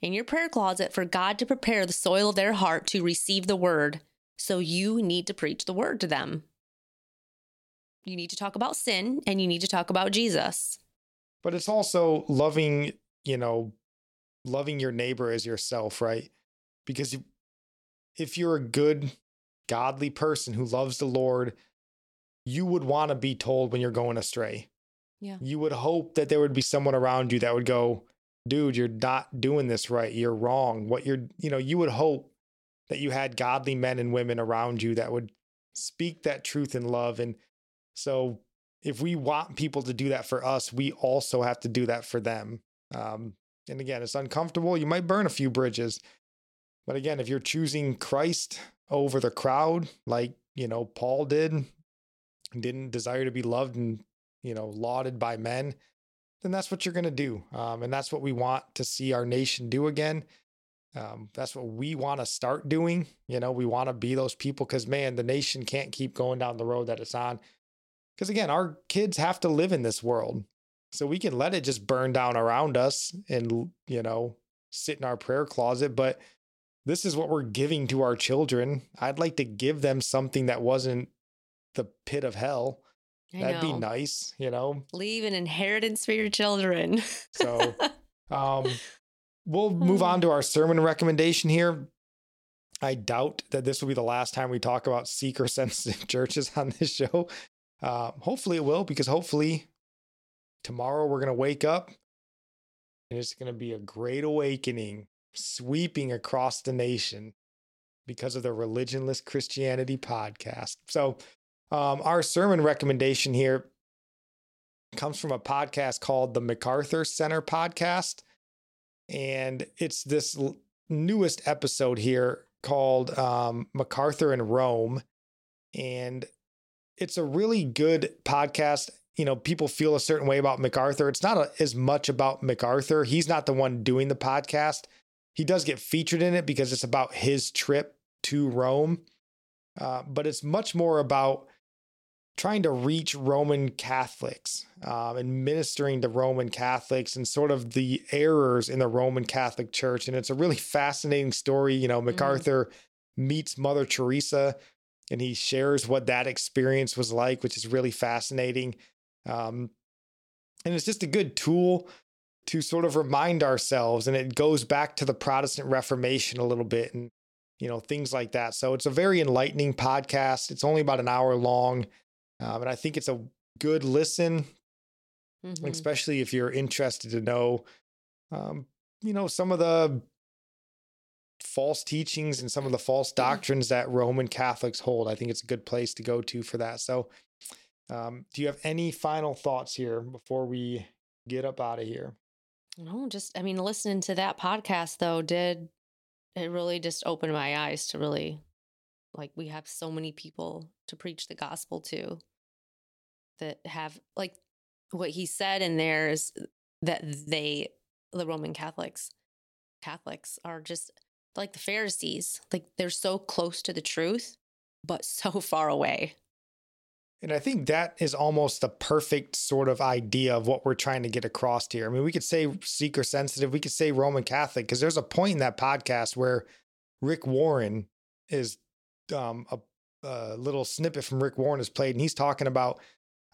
[SPEAKER 2] In your prayer closet for God to prepare the soil of their heart to receive the word. So you need to preach the word to them. You need to talk about sin and you need to talk about Jesus.
[SPEAKER 1] but it's also loving you know loving your neighbor as yourself right because if you're a good godly person who loves the lord you would want to be told when you're going astray
[SPEAKER 2] Yeah.
[SPEAKER 1] you would hope that there would be someone around you that would go dude you're not doing this right you're wrong what you're you know you would hope that you had godly men and women around you that would speak that truth in love and so if we want people to do that for us, we also have to do that for them. Um, and again, it's uncomfortable. You might burn a few bridges. But again, if you're choosing Christ over the crowd, like, you know, Paul did, didn't desire to be loved and you know, lauded by men, then that's what you're going to do. Um, and that's what we want to see our nation do again. Um, that's what we want to start doing. You know, we want to be those people because, man, the nation can't keep going down the road that it's on. Because again, our kids have to live in this world. So we can let it just burn down around us and, you know, sit in our prayer closet. But this is what we're giving to our children. I'd like to give them something that wasn't the pit of hell.
[SPEAKER 2] I
[SPEAKER 1] That'd be nice, you know?
[SPEAKER 2] Leave an inheritance for your children.
[SPEAKER 1] So um, we'll move on to our sermon recommendation here. I doubt that this will be the last time we talk about seeker sensitive churches on this show. Uh, hopefully it will, because hopefully tomorrow we're going to wake up and it's going to be a great awakening sweeping across the nation because of the Religionless Christianity podcast. So, um, our sermon recommendation here comes from a podcast called the MacArthur Center Podcast. And it's this l- newest episode here called um, MacArthur in Rome. And it's a really good podcast. You know, people feel a certain way about MacArthur. It's not a, as much about MacArthur. He's not the one doing the podcast. He does get featured in it because it's about his trip to Rome. Uh, but it's much more about trying to reach Roman Catholics um, and ministering to Roman Catholics and sort of the errors in the Roman Catholic Church. And it's a really fascinating story. You know, MacArthur meets Mother Teresa and he shares what that experience was like, which is really fascinating. Um, and it's just a good tool to sort of remind ourselves. And it goes back to the Protestant Reformation a little bit and, you know, things like that. So it's a very enlightening podcast. It's only about an hour long. Um, and I think it's a good listen,
[SPEAKER 2] Mhm.
[SPEAKER 1] especially if you're interested to know, um, you know, some of the false teachings and some of the false doctrines that Roman Catholics hold. I think it's a good place to go to for that. So, um, do you have any final thoughts here before we get up out of here?
[SPEAKER 2] No, just I mean, listening to that podcast though did it really just opened my eyes to really like we have so many people to preach the gospel to that have like what he said in there is that they the Roman Catholics Catholics are just like the Pharisees, like they're so close to the truth but so far away.
[SPEAKER 1] And I think that is almost the perfect sort of idea of what we're trying to get across here. I mean, we could say seeker sensitive, we could say Roman Catholic, because there's a point in that podcast where Rick Warren is um, a, a little snippet from Rick Warren is played, and he's talking about,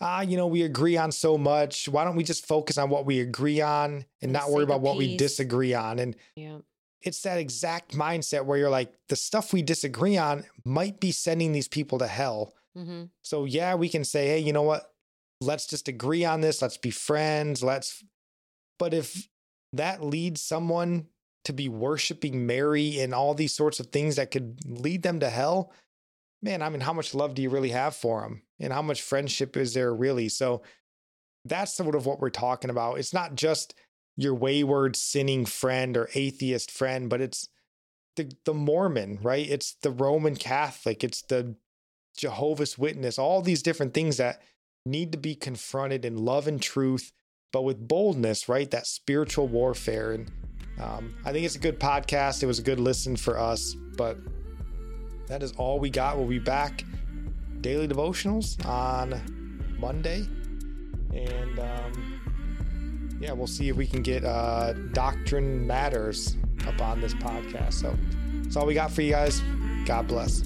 [SPEAKER 1] ah, you know, we agree on so much. Why don't we just focus on what we agree on and not worry about what we disagree on? And
[SPEAKER 2] Yeah.
[SPEAKER 1] it's that exact mindset where you're like, the stuff we disagree on might be sending these people to hell.
[SPEAKER 2] Mm-hmm.
[SPEAKER 1] So yeah, we can say, hey, you know what? Let's just agree on this. Let's be friends. Let's. But if that leads someone to be worshiping Mary and all these sorts of things that could lead them to hell, man, I mean, how much love do you really have for them? And how much friendship is there really? So that's sort of what we're talking about. It's not just your wayward, sinning friend or atheist friend, but it's the, the Mormon, right? It's the Roman Catholic. It's the Jehovah's Witness, all these different things that need to be confronted in love and truth, but with boldness, right? That spiritual warfare. And um, I think it's a good podcast. It was a good listen for us, but that is all we got. We'll be back daily devotionals on Monday. And um, yeah, we'll see if we can get uh, Doctrine Matters up on this podcast. So that's all we got for you guys. God bless.